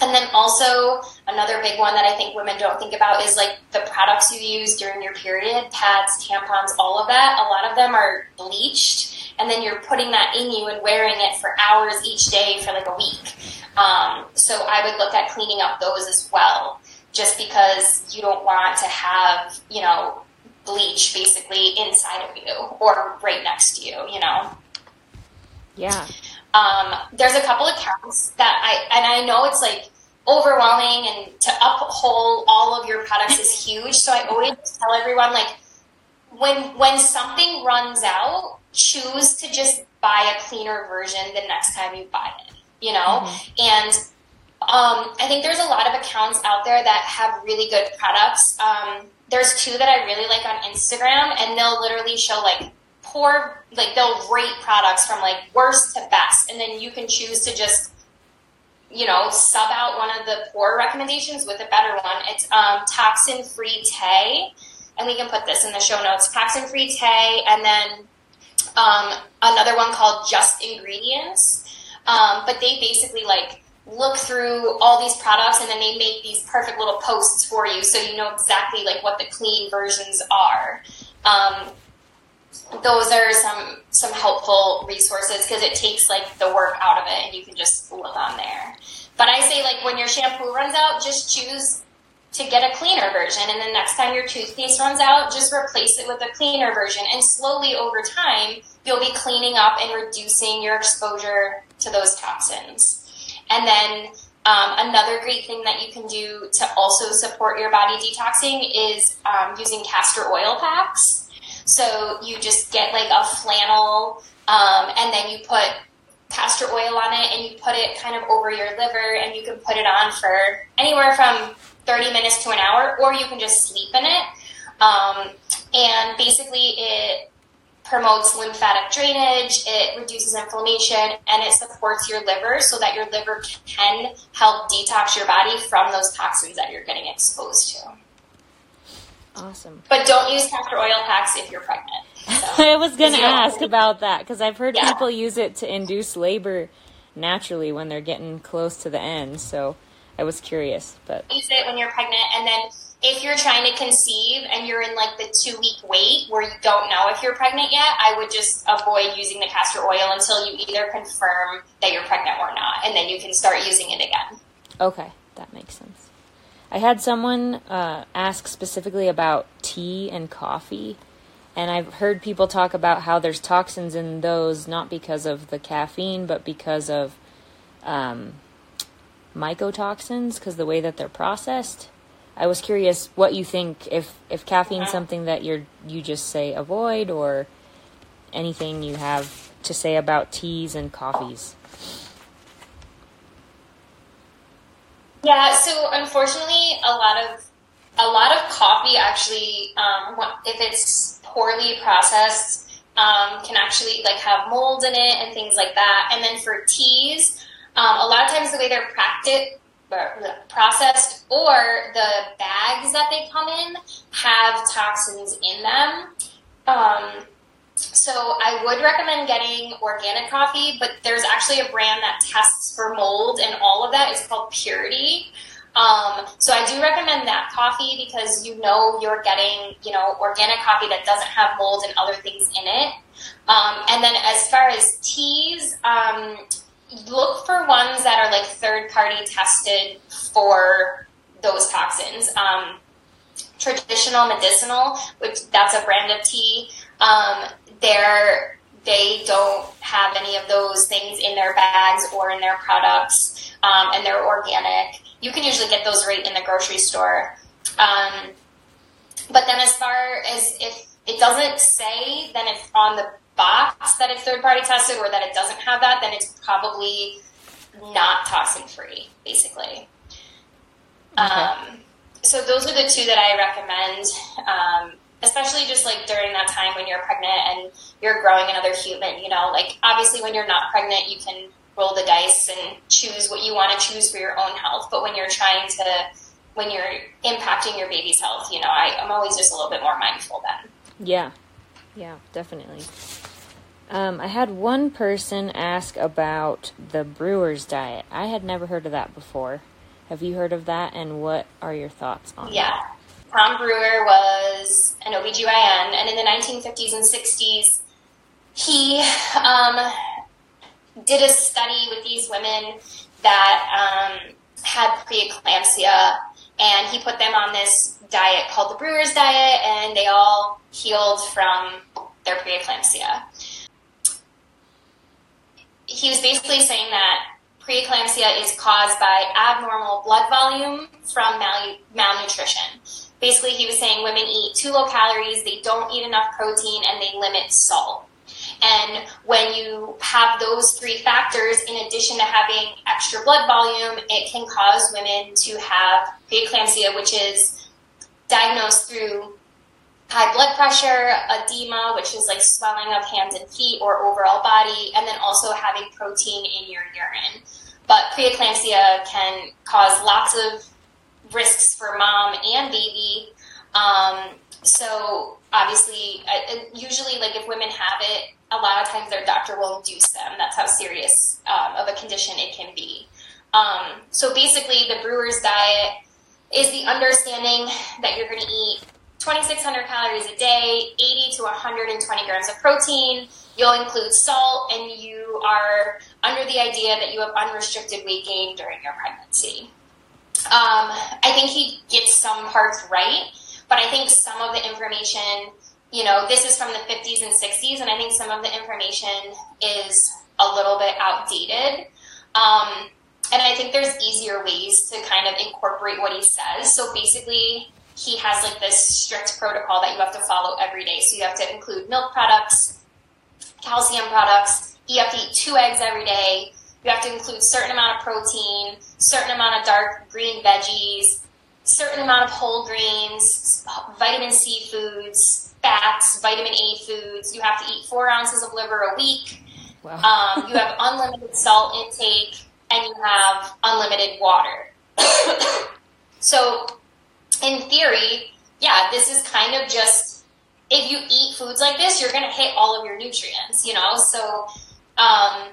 and then also another big one that I think women don't think about is like the products you use during your period, pads, tampons, all of that. A lot of them are bleached and then you're putting that in you and wearing it for hours each day for like a week. Um, so I would look at cleaning up those as well, just because you don't want to have, you know, bleach basically inside of you or right next to you, you know? Yeah. Um, there's a couple accounts that I, and I know it's like overwhelming and to uphold all of your products is huge. So I always tell everyone like, when when something runs out, choose to just buy a cleaner version the next time you buy it. You know, mm-hmm. and um, I think there's a lot of accounts out there that have really good products. Um, there's two that I really like on Instagram, and they'll literally show like poor, like they'll rate products from like worst to best, and then you can choose to just you know, sub out one of the poor recommendations with a better one. It's um, toxin free Tay, and we can put this in the show notes. Toxin free Tay, and then um, another one called Just Ingredients. Um, but they basically like look through all these products and then they make these perfect little posts for you so you know exactly like what the clean versions are. Um, those are some some helpful resources because it takes like the work out of it and you can just look on there. But I say like when your shampoo runs out, just choose to get a cleaner version and then next time your toothpaste runs out, just replace it with a cleaner version and slowly over time you'll be cleaning up and reducing your exposure to those toxins. And then um, another great thing that you can do to also support your body detoxing is um, using castor oil packs. So you just get like a flannel, um, and then you put castor oil on it, and you put it kind of over your liver, and you can put it on for anywhere from 30 minutes to an hour, or you can just sleep in it. Um, and basically, it promotes lymphatic drainage, it reduces inflammation, and it supports your liver so that your liver can help detox your body from those toxins that you're getting exposed to. Awesome. But don't use castor oil packs if you're pregnant. So. I was going to ask about that because I've heard yeah. people use it to induce labor naturally when they're getting close to the end. So I was curious, but use it when you're pregnant, and then if you're trying to conceive and you're in like the two week wait where you don't know if you're pregnant yet, I would just avoid using the castor oil until you either confirm that you're pregnant or not, and then you can start using it again. Okay, that makes sense. I had someone uh, ask specifically about tea and coffee, and I've heard people talk about how there's toxins in those not because of the caffeine, but because of um, mycotoxins, because the way that they're processed. I was curious what you think if if caffeine's something that you're you just say avoid or anything you have to say about teas and coffees. Yeah, so unfortunately, a lot of a lot of coffee actually, um, if it's poorly processed, um, can actually like have mold in it and things like that. And then for teas, um, a lot of times the way they're practiced, processed or the bags that they come in have toxins in them. Um, so I would recommend getting organic coffee, but there's actually a brand that tests for mold and all of that. It's called Purity. Um, so I do recommend that coffee because you know you're getting, you know, organic coffee that doesn't have mold and other things in it. Um, and then as far as teas, um, look for ones that are like third party tested for those toxins. Um, traditional medicinal, which that's a brand of tea. They're they don't have any of those things in their bags or in their products, um, and they're organic. You can usually get those right in the grocery store. Um, but then, as far as if it doesn't say, then it's on the box that it's third party tested or that it doesn't have that, then it's probably not toxin free, basically. Okay. Um, so those are the two that I recommend. Um, especially just like during that time when you're pregnant and you're growing another human, you know, like obviously when you're not pregnant, you can roll the dice and choose what you want to choose for your own health. But when you're trying to, when you're impacting your baby's health, you know, I, I'm always just a little bit more mindful then. Yeah. Yeah, definitely. Um, I had one person ask about the brewer's diet. I had never heard of that before. Have you heard of that, and what are your thoughts on yeah. that? Tom Brewer was an OBGYN, and in the 1950s and 60s, he um, did a study with these women that um, had preeclampsia, and he put them on this diet called the Brewer's diet, and they all healed from their preeclampsia. He was basically saying that preeclampsia is caused by abnormal blood volume from mal- malnutrition. Basically, he was saying women eat too low calories, they don't eat enough protein, and they limit salt. And when you have those three factors, in addition to having extra blood volume, it can cause women to have preeclampsia, which is diagnosed through high blood pressure, edema, which is like swelling of hands and feet or overall body, and then also having protein in your urine. But preeclampsia can cause lots of risks for mom and baby. Um, so obviously, usually, like if women have it, a lot of times their doctor will induce them. That's how serious um, of a condition it can be. Um, so basically, the brewer's diet is the understanding that you're going to eat 2,600 calories a day, 80 to 120 grams of protein. You'll include salt, and you are under the idea that you have unrestricted weight gain during your pregnancy. Um, I think he gets some parts right, but I think some of the information, you know, this is from the 50s and 60s, and I think some of the information is a little bit outdated. Um, and I think there's easier ways to kind of incorporate what he says. So basically, he has like this strict protocol that you have to follow every day. So you have to include milk products, calcium products. You have to eat two eggs every day. You have to include certain amount of protein, certain amount of dark green veggies, certain amount of whole grains, vitamin C foods, fats, vitamin A foods. You have to eat four ounces of liver a week. Wow. Um, you have unlimited salt intake, and you have unlimited water. so in theory, yeah, this is kind of just if you eat foods like this, you're going to hit all of your nutrients, you know? So um,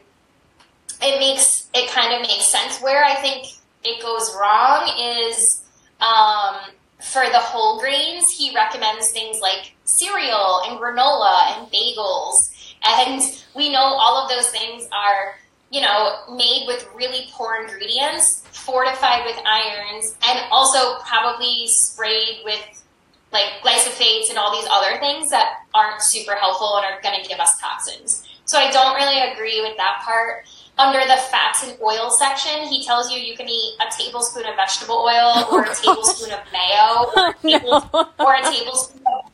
it makes it kind of makes sense. Where I think it goes wrong is um, for the whole grains, he recommends things like cereal and granola and bagels. And we know all of those things are, you know, made with really poor ingredients fortified with irons, and also probably sprayed with like glyphosates and all these other things that aren't super helpful and are going to give us toxins. So I don't really agree with that part. Under the fats and oil section, he tells you you can eat a tablespoon of vegetable oil or a tablespoon of mayo or a, tablespoon, or a tablespoon of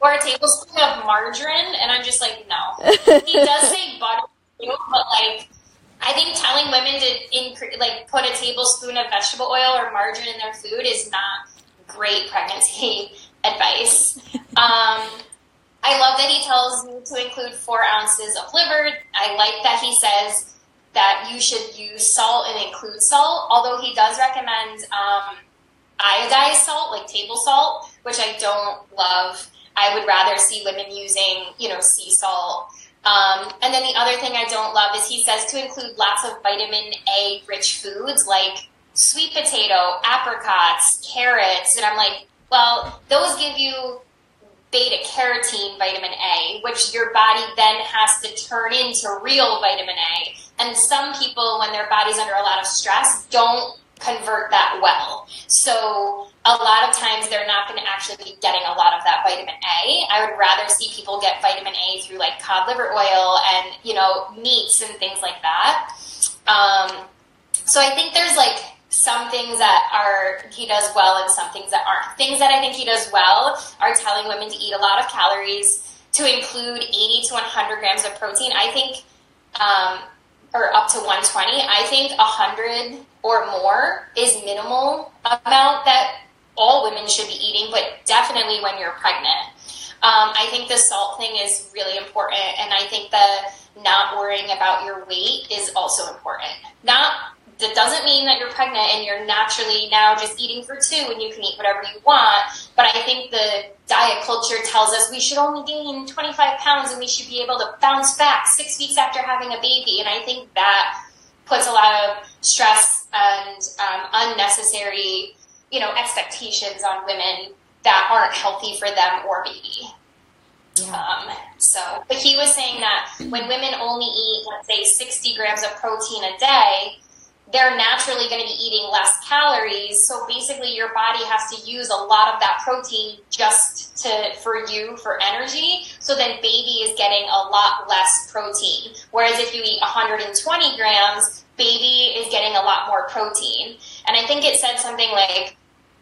or a tablespoon of margarine, and I'm just like, no. He does say butter, but like I think telling women to increase, like put a tablespoon of vegetable oil or margarine in their food is not great pregnancy advice. Um, I love that he tells you to include four ounces of liver. I like that he says that you should use salt and include salt, although he does recommend um, iodized salt, like table salt, which I don't love. I would rather see women using, you know, sea salt um, and then the other thing I don't love is he says to include lots of vitamin A rich foods like sweet potato, apricots, carrots. And I'm like, well, those give you beta carotene vitamin A, which your body then has to turn into real vitamin A. And some people, when their body's under a lot of stress, don't convert that well. So a lot of times they're not going to actually be getting a lot of that vitamin A. I would rather see people get vitamin A through like cod liver oil and, you know, meats and things like that. Um, so I think there's like some things that are he does well and some things that aren't. Things that I think he does well are telling women to eat a lot of calories, to include 80 to 100 grams of protein. I think, um, or up to 120. I think 100 or more is minimal amount that all women should be eating, but definitely when you're pregnant. Um, I think the salt thing is really important, and I think the not worrying about your weight is also important. Not that doesn't mean that you're pregnant and you're naturally now just eating for two and you can eat whatever you want. But I think the diet culture tells us we should only gain 25 pounds and we should be able to bounce back six weeks after having a baby. And I think that puts a lot of stress and um, unnecessary you know, expectations on women that aren't healthy for them or baby. Yeah. Um, so, but he was saying that when women only eat, let's say, 60 grams of protein a day, they're naturally going to be eating less calories. So basically, your body has to use a lot of that protein just to for you for energy. So then, baby is getting a lot less protein. Whereas if you eat 120 grams, baby is getting a lot more protein. And I think it said something like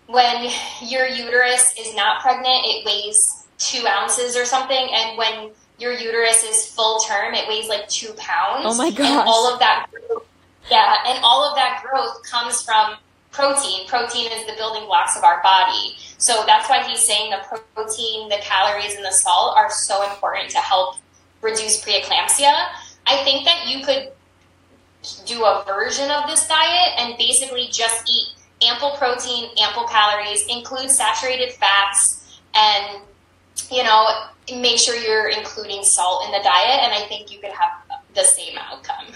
when your uterus is not pregnant, it weighs two ounces or something, and when your uterus is full term, it weighs like two pounds. Oh my gosh. And all of that, growth, yeah, and all of that growth comes from protein. Protein is the building blocks of our body. So that's why he's saying the protein, the calories, and the salt are so important to help reduce preeclampsia. I think that you could do a version of this diet and basically just eat ample protein, ample calories, include saturated fats, and you know, make sure you're including salt in the diet. And I think you could have the same outcome.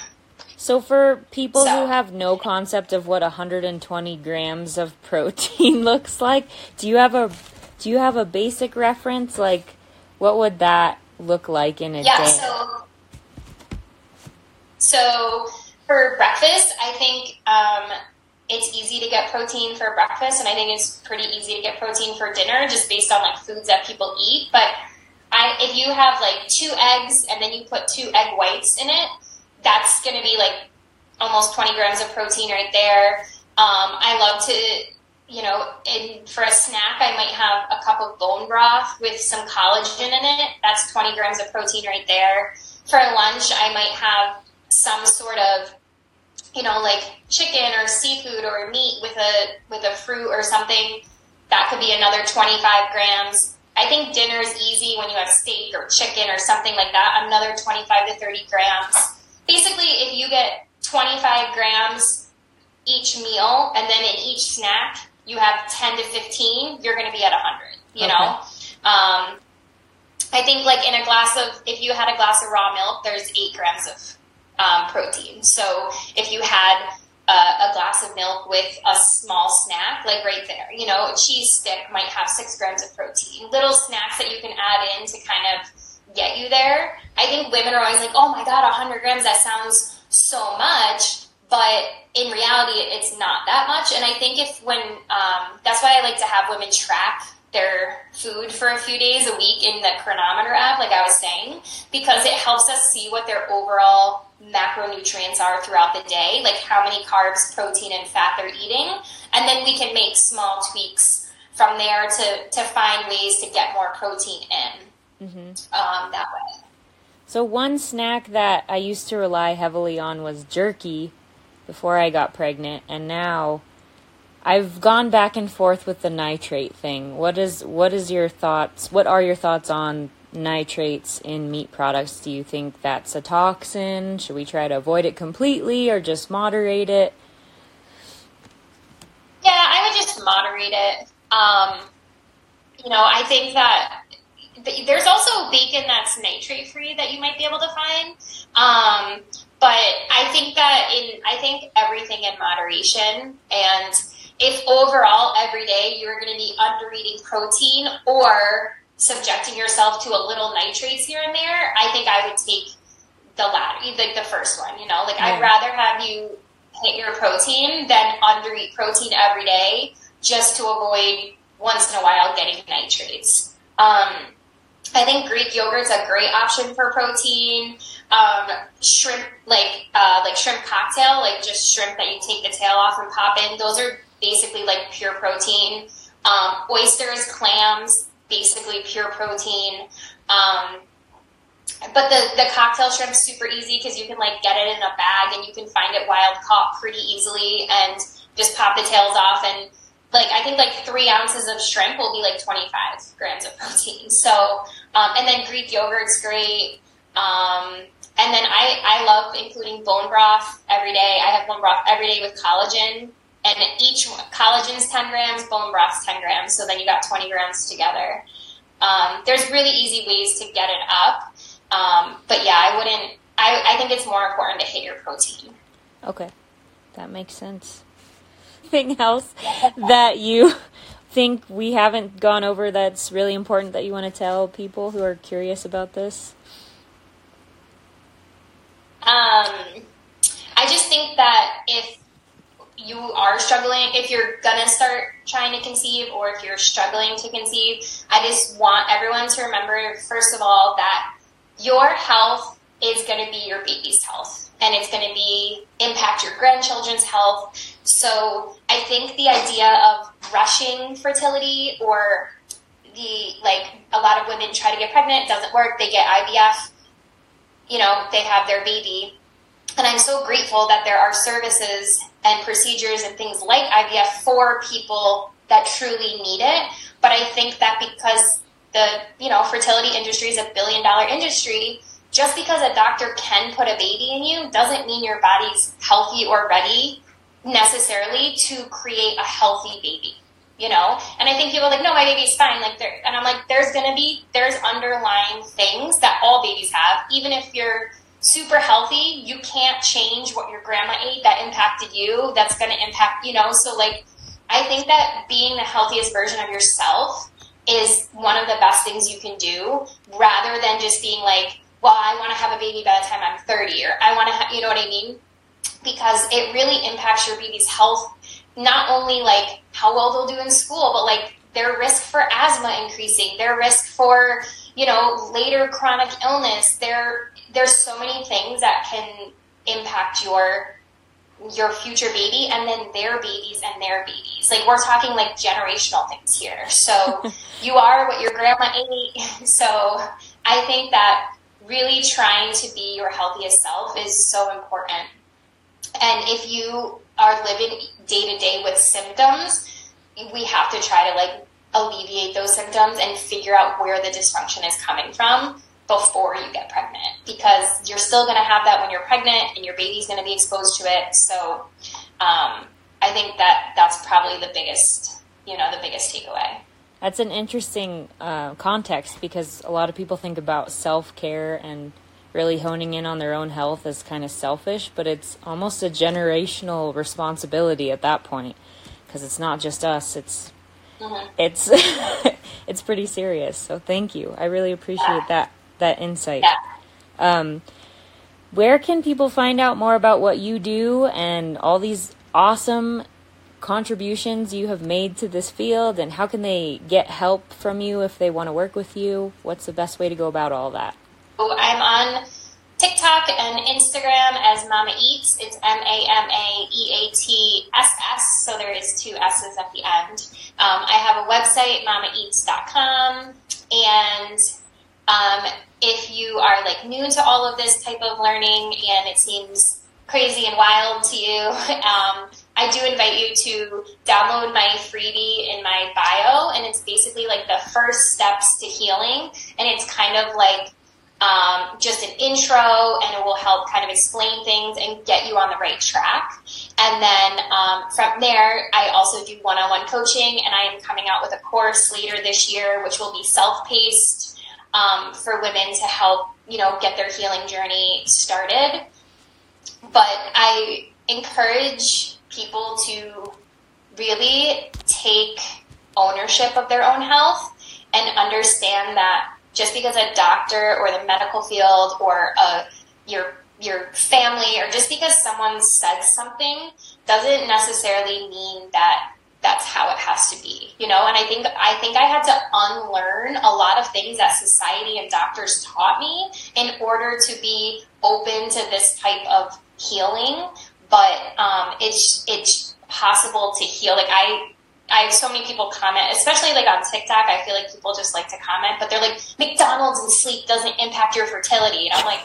So for people so. who have no concept of what 120 grams of protein looks like, do you have a do you have a basic reference? Like, what would that look like in a yeah, day? So, so for breakfast, I think um, it's easy to get protein for breakfast, and I think it's pretty easy to get protein for dinner, just based on like foods that people eat. But I, if you have like two eggs and then you put two egg whites in it, that's going to be like almost 20 grams of protein right there. Um, I love to, you know, in, for a snack, I might have a cup of bone broth with some collagen in it. That's 20 grams of protein right there. For lunch, I might have some sort of you know, like chicken or seafood or meat with a with a fruit or something, that could be another 25 grams. I think dinner is easy when you have steak or chicken or something like that, another 25 to 30 grams. Basically, if you get 25 grams each meal and then in each snack you have 10 to 15, you're going to be at 100, you okay. know? Um, I think like in a glass of, if you had a glass of raw milk, there's eight grams of um, protein. So if you had a, a, glass of milk with a small snack, like right there, you know, a cheese stick might have six grams of protein. Little snacks that you can add in to kind of get you there. I think women are always like, oh my God, 100 grams, that sounds so much. But in reality, it's not that much. And I think if when, um, that's why I like to have women track their food for a few days a week in the Cronometer app, like I was saying, because it helps us see what their overall macronutrients are throughout the day, like how many carbs, protein, and fat they're eating. And then we can make small tweaks from there to, to find ways to get more protein in mm-hmm. um, that way. So, one snack that I used to rely heavily on was jerky before I got pregnant, and now I've gone back and forth with the nitrate thing. What is what is your thoughts? What are your thoughts on nitrates in meat products? Do you think that's a toxin? Should we try to avoid it completely or just moderate it? Yeah, I would just moderate it. Um, you know, I think that there's also bacon that's nitrate free that you might be able to find. Um, but I think that in I think everything in moderation and if overall every day you're going to be under eating protein or subjecting yourself to a little nitrates here and there, I think I would take the latter, like the first one. You know, like yeah. I'd rather have you hit your protein than under eat protein every day just to avoid once in a while getting nitrates. Um, I think Greek yogurt's a great option for protein. Um, shrimp, like uh, like shrimp cocktail, like just shrimp that you take the tail off and pop in. Those are basically like pure protein. Um, oysters, clams, basically pure protein. Um, but the, the cocktail shrimp's super easy because you can like get it in a bag and you can find it wild caught pretty easily and just pop the tails off and like I think like three ounces of shrimp will be like 25 grams of protein. So um, and then Greek yogurt's great. Um, and then I, I love including bone broth every day. I have bone broth every day with collagen and each collagen's 10 grams, bone broth's 10 grams, so then you got 20 grams together. Um, there's really easy ways to get it up, um, but yeah, I wouldn't. I, I think it's more important to hit your protein. Okay, that makes sense. Anything else that you think we haven't gone over that's really important that you want to tell people who are curious about this? Um, I just think that if you are struggling, if you're gonna start trying to conceive or if you're struggling to conceive, I just want everyone to remember, first of all, that your health is to be your baby's health and it's to be impact your grandchildren's health. So I think the idea of rushing fertility or the like a lot of women try to get pregnant, doesn't work, they get IVF, you know, they have their baby. And I'm so grateful that there are services and procedures and things like IVF for people that truly need it. But I think that because the, you know, fertility industry is a billion dollar industry, just because a doctor can put a baby in you doesn't mean your body's healthy or ready necessarily to create a healthy baby you know and i think people are like no my baby's fine like there and i'm like there's gonna be there's underlying things that all babies have even if you're super healthy you can't change what your grandma ate that impacted you that's gonna impact you know so like i think that being the healthiest version of yourself is one of the best things you can do rather than just being like well, I want to have a baby by the time I'm 30, or I want to have, you know what I mean? Because it really impacts your baby's health, not only like how well they'll do in school, but like their risk for asthma increasing, their risk for, you know, later chronic illness. There, there's so many things that can impact your your future baby and then their babies and their babies. Like we're talking like generational things here. So you are what your grandma ate. So I think that really trying to be your healthiest self is so important. And if you are living day to day with symptoms, we have to try to like alleviate those symptoms and figure out where the dysfunction is coming from before you get pregnant because you're still going to have that when you're pregnant and your baby's going to be exposed to it. So, um, I think that that's probably the biggest, you know, the biggest takeaway. That's an interesting uh, context because a lot of people think about self care and really honing in on their own health as kind of selfish, but it's almost a generational responsibility at that point because it's not just us. It's mm-hmm. it's it's pretty serious. So thank you. I really appreciate yeah. that that insight. Yeah. Um, where can people find out more about what you do and all these awesome contributions you have made to this field and how can they get help from you if they want to work with you? What's the best way to go about all that? Oh, I'm on TikTok and Instagram as Mama Eats. It's M A M A E A T S S, so there is two S's at the end. Um, I have a website, mamaeatss.com, and um, if you are like new to all of this type of learning and it seems crazy and wild to you, um, I do invite you to download my freebie in my bio, and it's basically like the first steps to healing, and it's kind of like um, just an intro, and it will help kind of explain things and get you on the right track. And then um, from there, I also do one-on-one coaching, and I am coming out with a course later this year, which will be self-paced um, for women to help you know get their healing journey started. But I encourage people to really take ownership of their own health and understand that just because a doctor or the medical field or a, uh, your your family or just because someone says something doesn't necessarily mean that that's how it has to be you know and i think i think i had to unlearn a lot of things that society and doctors taught me in order to be open to this type of healing but um, it's it's possible to heal. Like I I have so many people comment, especially like on TikTok. I feel like people just like to comment, but they're like, McDonald's and sleep doesn't impact your fertility, and I'm like,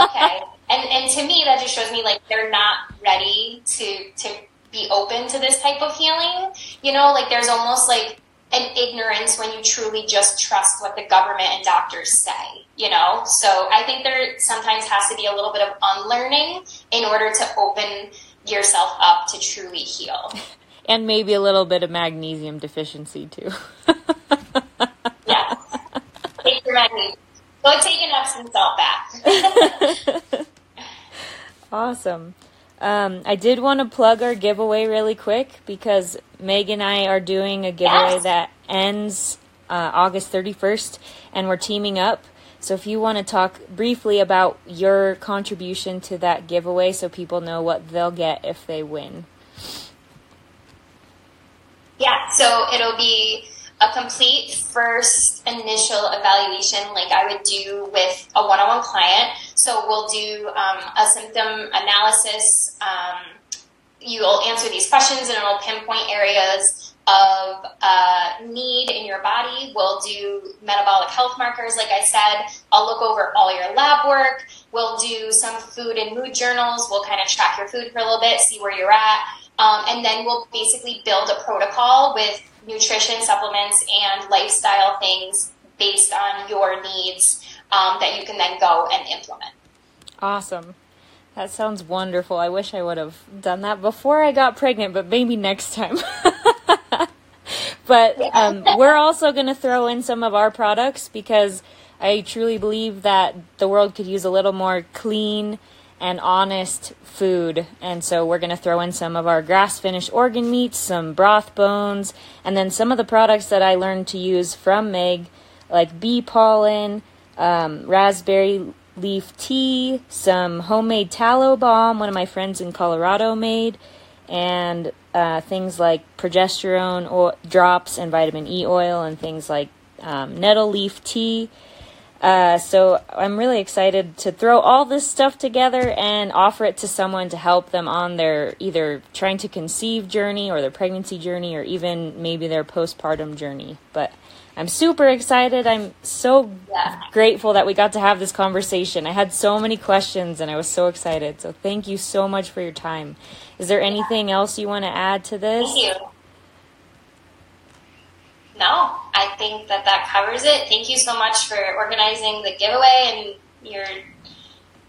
okay. and and to me, that just shows me like they're not ready to to be open to this type of healing. You know, like there's almost like an ignorance when you truly just trust what the government and doctors say, you know? So I think there sometimes has to be a little bit of unlearning in order to open yourself up to truly heal. And maybe a little bit of magnesium deficiency too. yeah. Take your magnesium. Go take an Epsom salt bath. awesome. Um, I did want to plug our giveaway really quick because Meg and I are doing a giveaway yes. that ends uh, August 31st, and we're teaming up. So if you want to talk briefly about your contribution to that giveaway so people know what they'll get if they win. Yeah, so it'll be a complete first initial evaluation, like I would do with a one on one client. So we'll do um, a symptom analysis. Um, you'll answer these questions and it'll pinpoint areas of uh, need in your body. We'll do metabolic health markers, like I said. I'll look over all your lab work. We'll do some food and mood journals. We'll kind of track your food for a little bit, see where you're at. Um, and then we'll basically build a protocol with nutrition, supplements, and lifestyle things based on your needs um, that you can then go and implement. Awesome. That sounds wonderful. I wish I would have done that before I got pregnant, but maybe next time. but um, we're also going to throw in some of our products because I truly believe that the world could use a little more clean and honest food. And so we're going to throw in some of our grass finished organ meats, some broth bones, and then some of the products that I learned to use from Meg, like bee pollen, um, raspberry leaf tea, some homemade tallow balm, one of my friends in Colorado made, and uh, things like progesterone o- drops and vitamin E oil, and things like um, nettle leaf tea. Uh, so I'm really excited to throw all this stuff together and offer it to someone to help them on their either trying to conceive journey or their pregnancy journey or even maybe their postpartum journey. But I'm super excited. I'm so yeah. grateful that we got to have this conversation. I had so many questions and I was so excited. So thank you so much for your time. Is there anything else you want to add to this? Thank you. No, I think that that covers it. Thank you so much for organizing the giveaway and your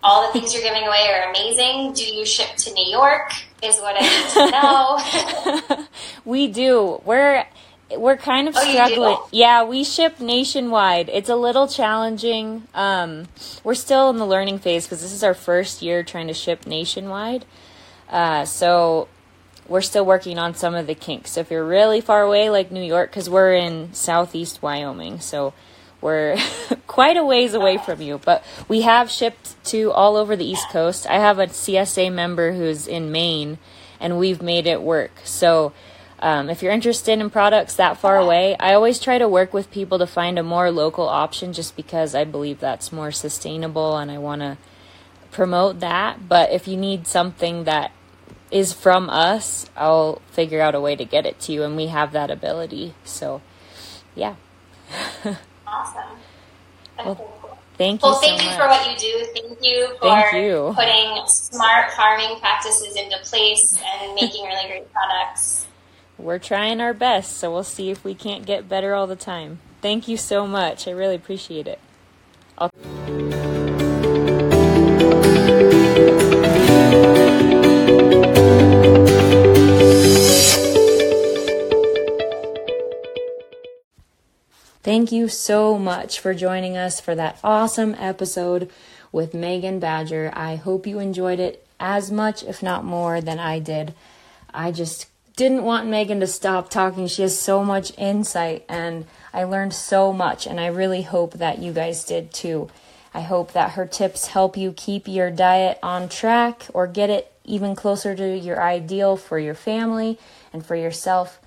all the things you're giving away are amazing. Do you ship to New York? Is what I need to know. we do. We're we're kind of oh, struggling. Yeah, we ship nationwide. It's a little challenging. Um, we're still in the learning phase because this is our first year trying to ship nationwide. Uh, so we're still working on some of the kinks. So if you're really far away, like New York, because we're in southeast Wyoming, so we're quite a ways away from you. But we have shipped to all over the East Coast. I have a CSA member who's in Maine, and we've made it work. So um, if you're interested in products that far away, I always try to work with people to find a more local option just because I believe that's more sustainable and I want to promote that. But if you need something that is from us, I'll figure out a way to get it to you, and we have that ability. So, yeah. awesome. well, thank you. Well, thank so you much. for what you do. Thank you for thank you. putting smart farming practices into place and making really great products. We're trying our best, so we'll see if we can't get better all the time. Thank you so much. I really appreciate it. I'll- Thank you so much for joining us for that awesome episode with Meghan Badger. I hope you enjoyed it as much, if not more, than I did. I just didn't want Meghan to stop talking. She has so much insight, and I learned so much, and I really hope that you guys did too. I hope that her tips help you keep your diet on track or get it even closer to your ideal for your family and for yourself.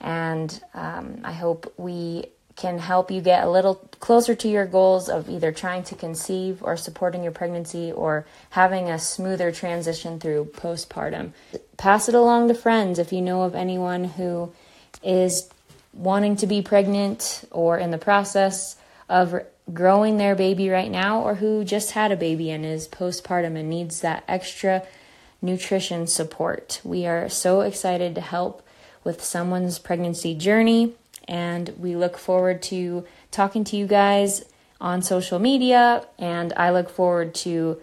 And um, I hope we can help you get a little closer to your goals of either trying to conceive or supporting your pregnancy or having a smoother transition through postpartum. Pass it along to friends if you know of anyone who is wanting to be pregnant or in the process of growing their baby right now or who just had a baby and is postpartum and needs that extra nutrition support. We are so excited to help with someone's pregnancy journey and we look forward to talking to you guys on social media. And I look forward to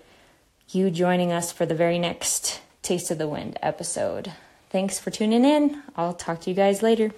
you joining us for the very next Taste of the Wind episode. Thanks for tuning in. I'll talk to you guys later.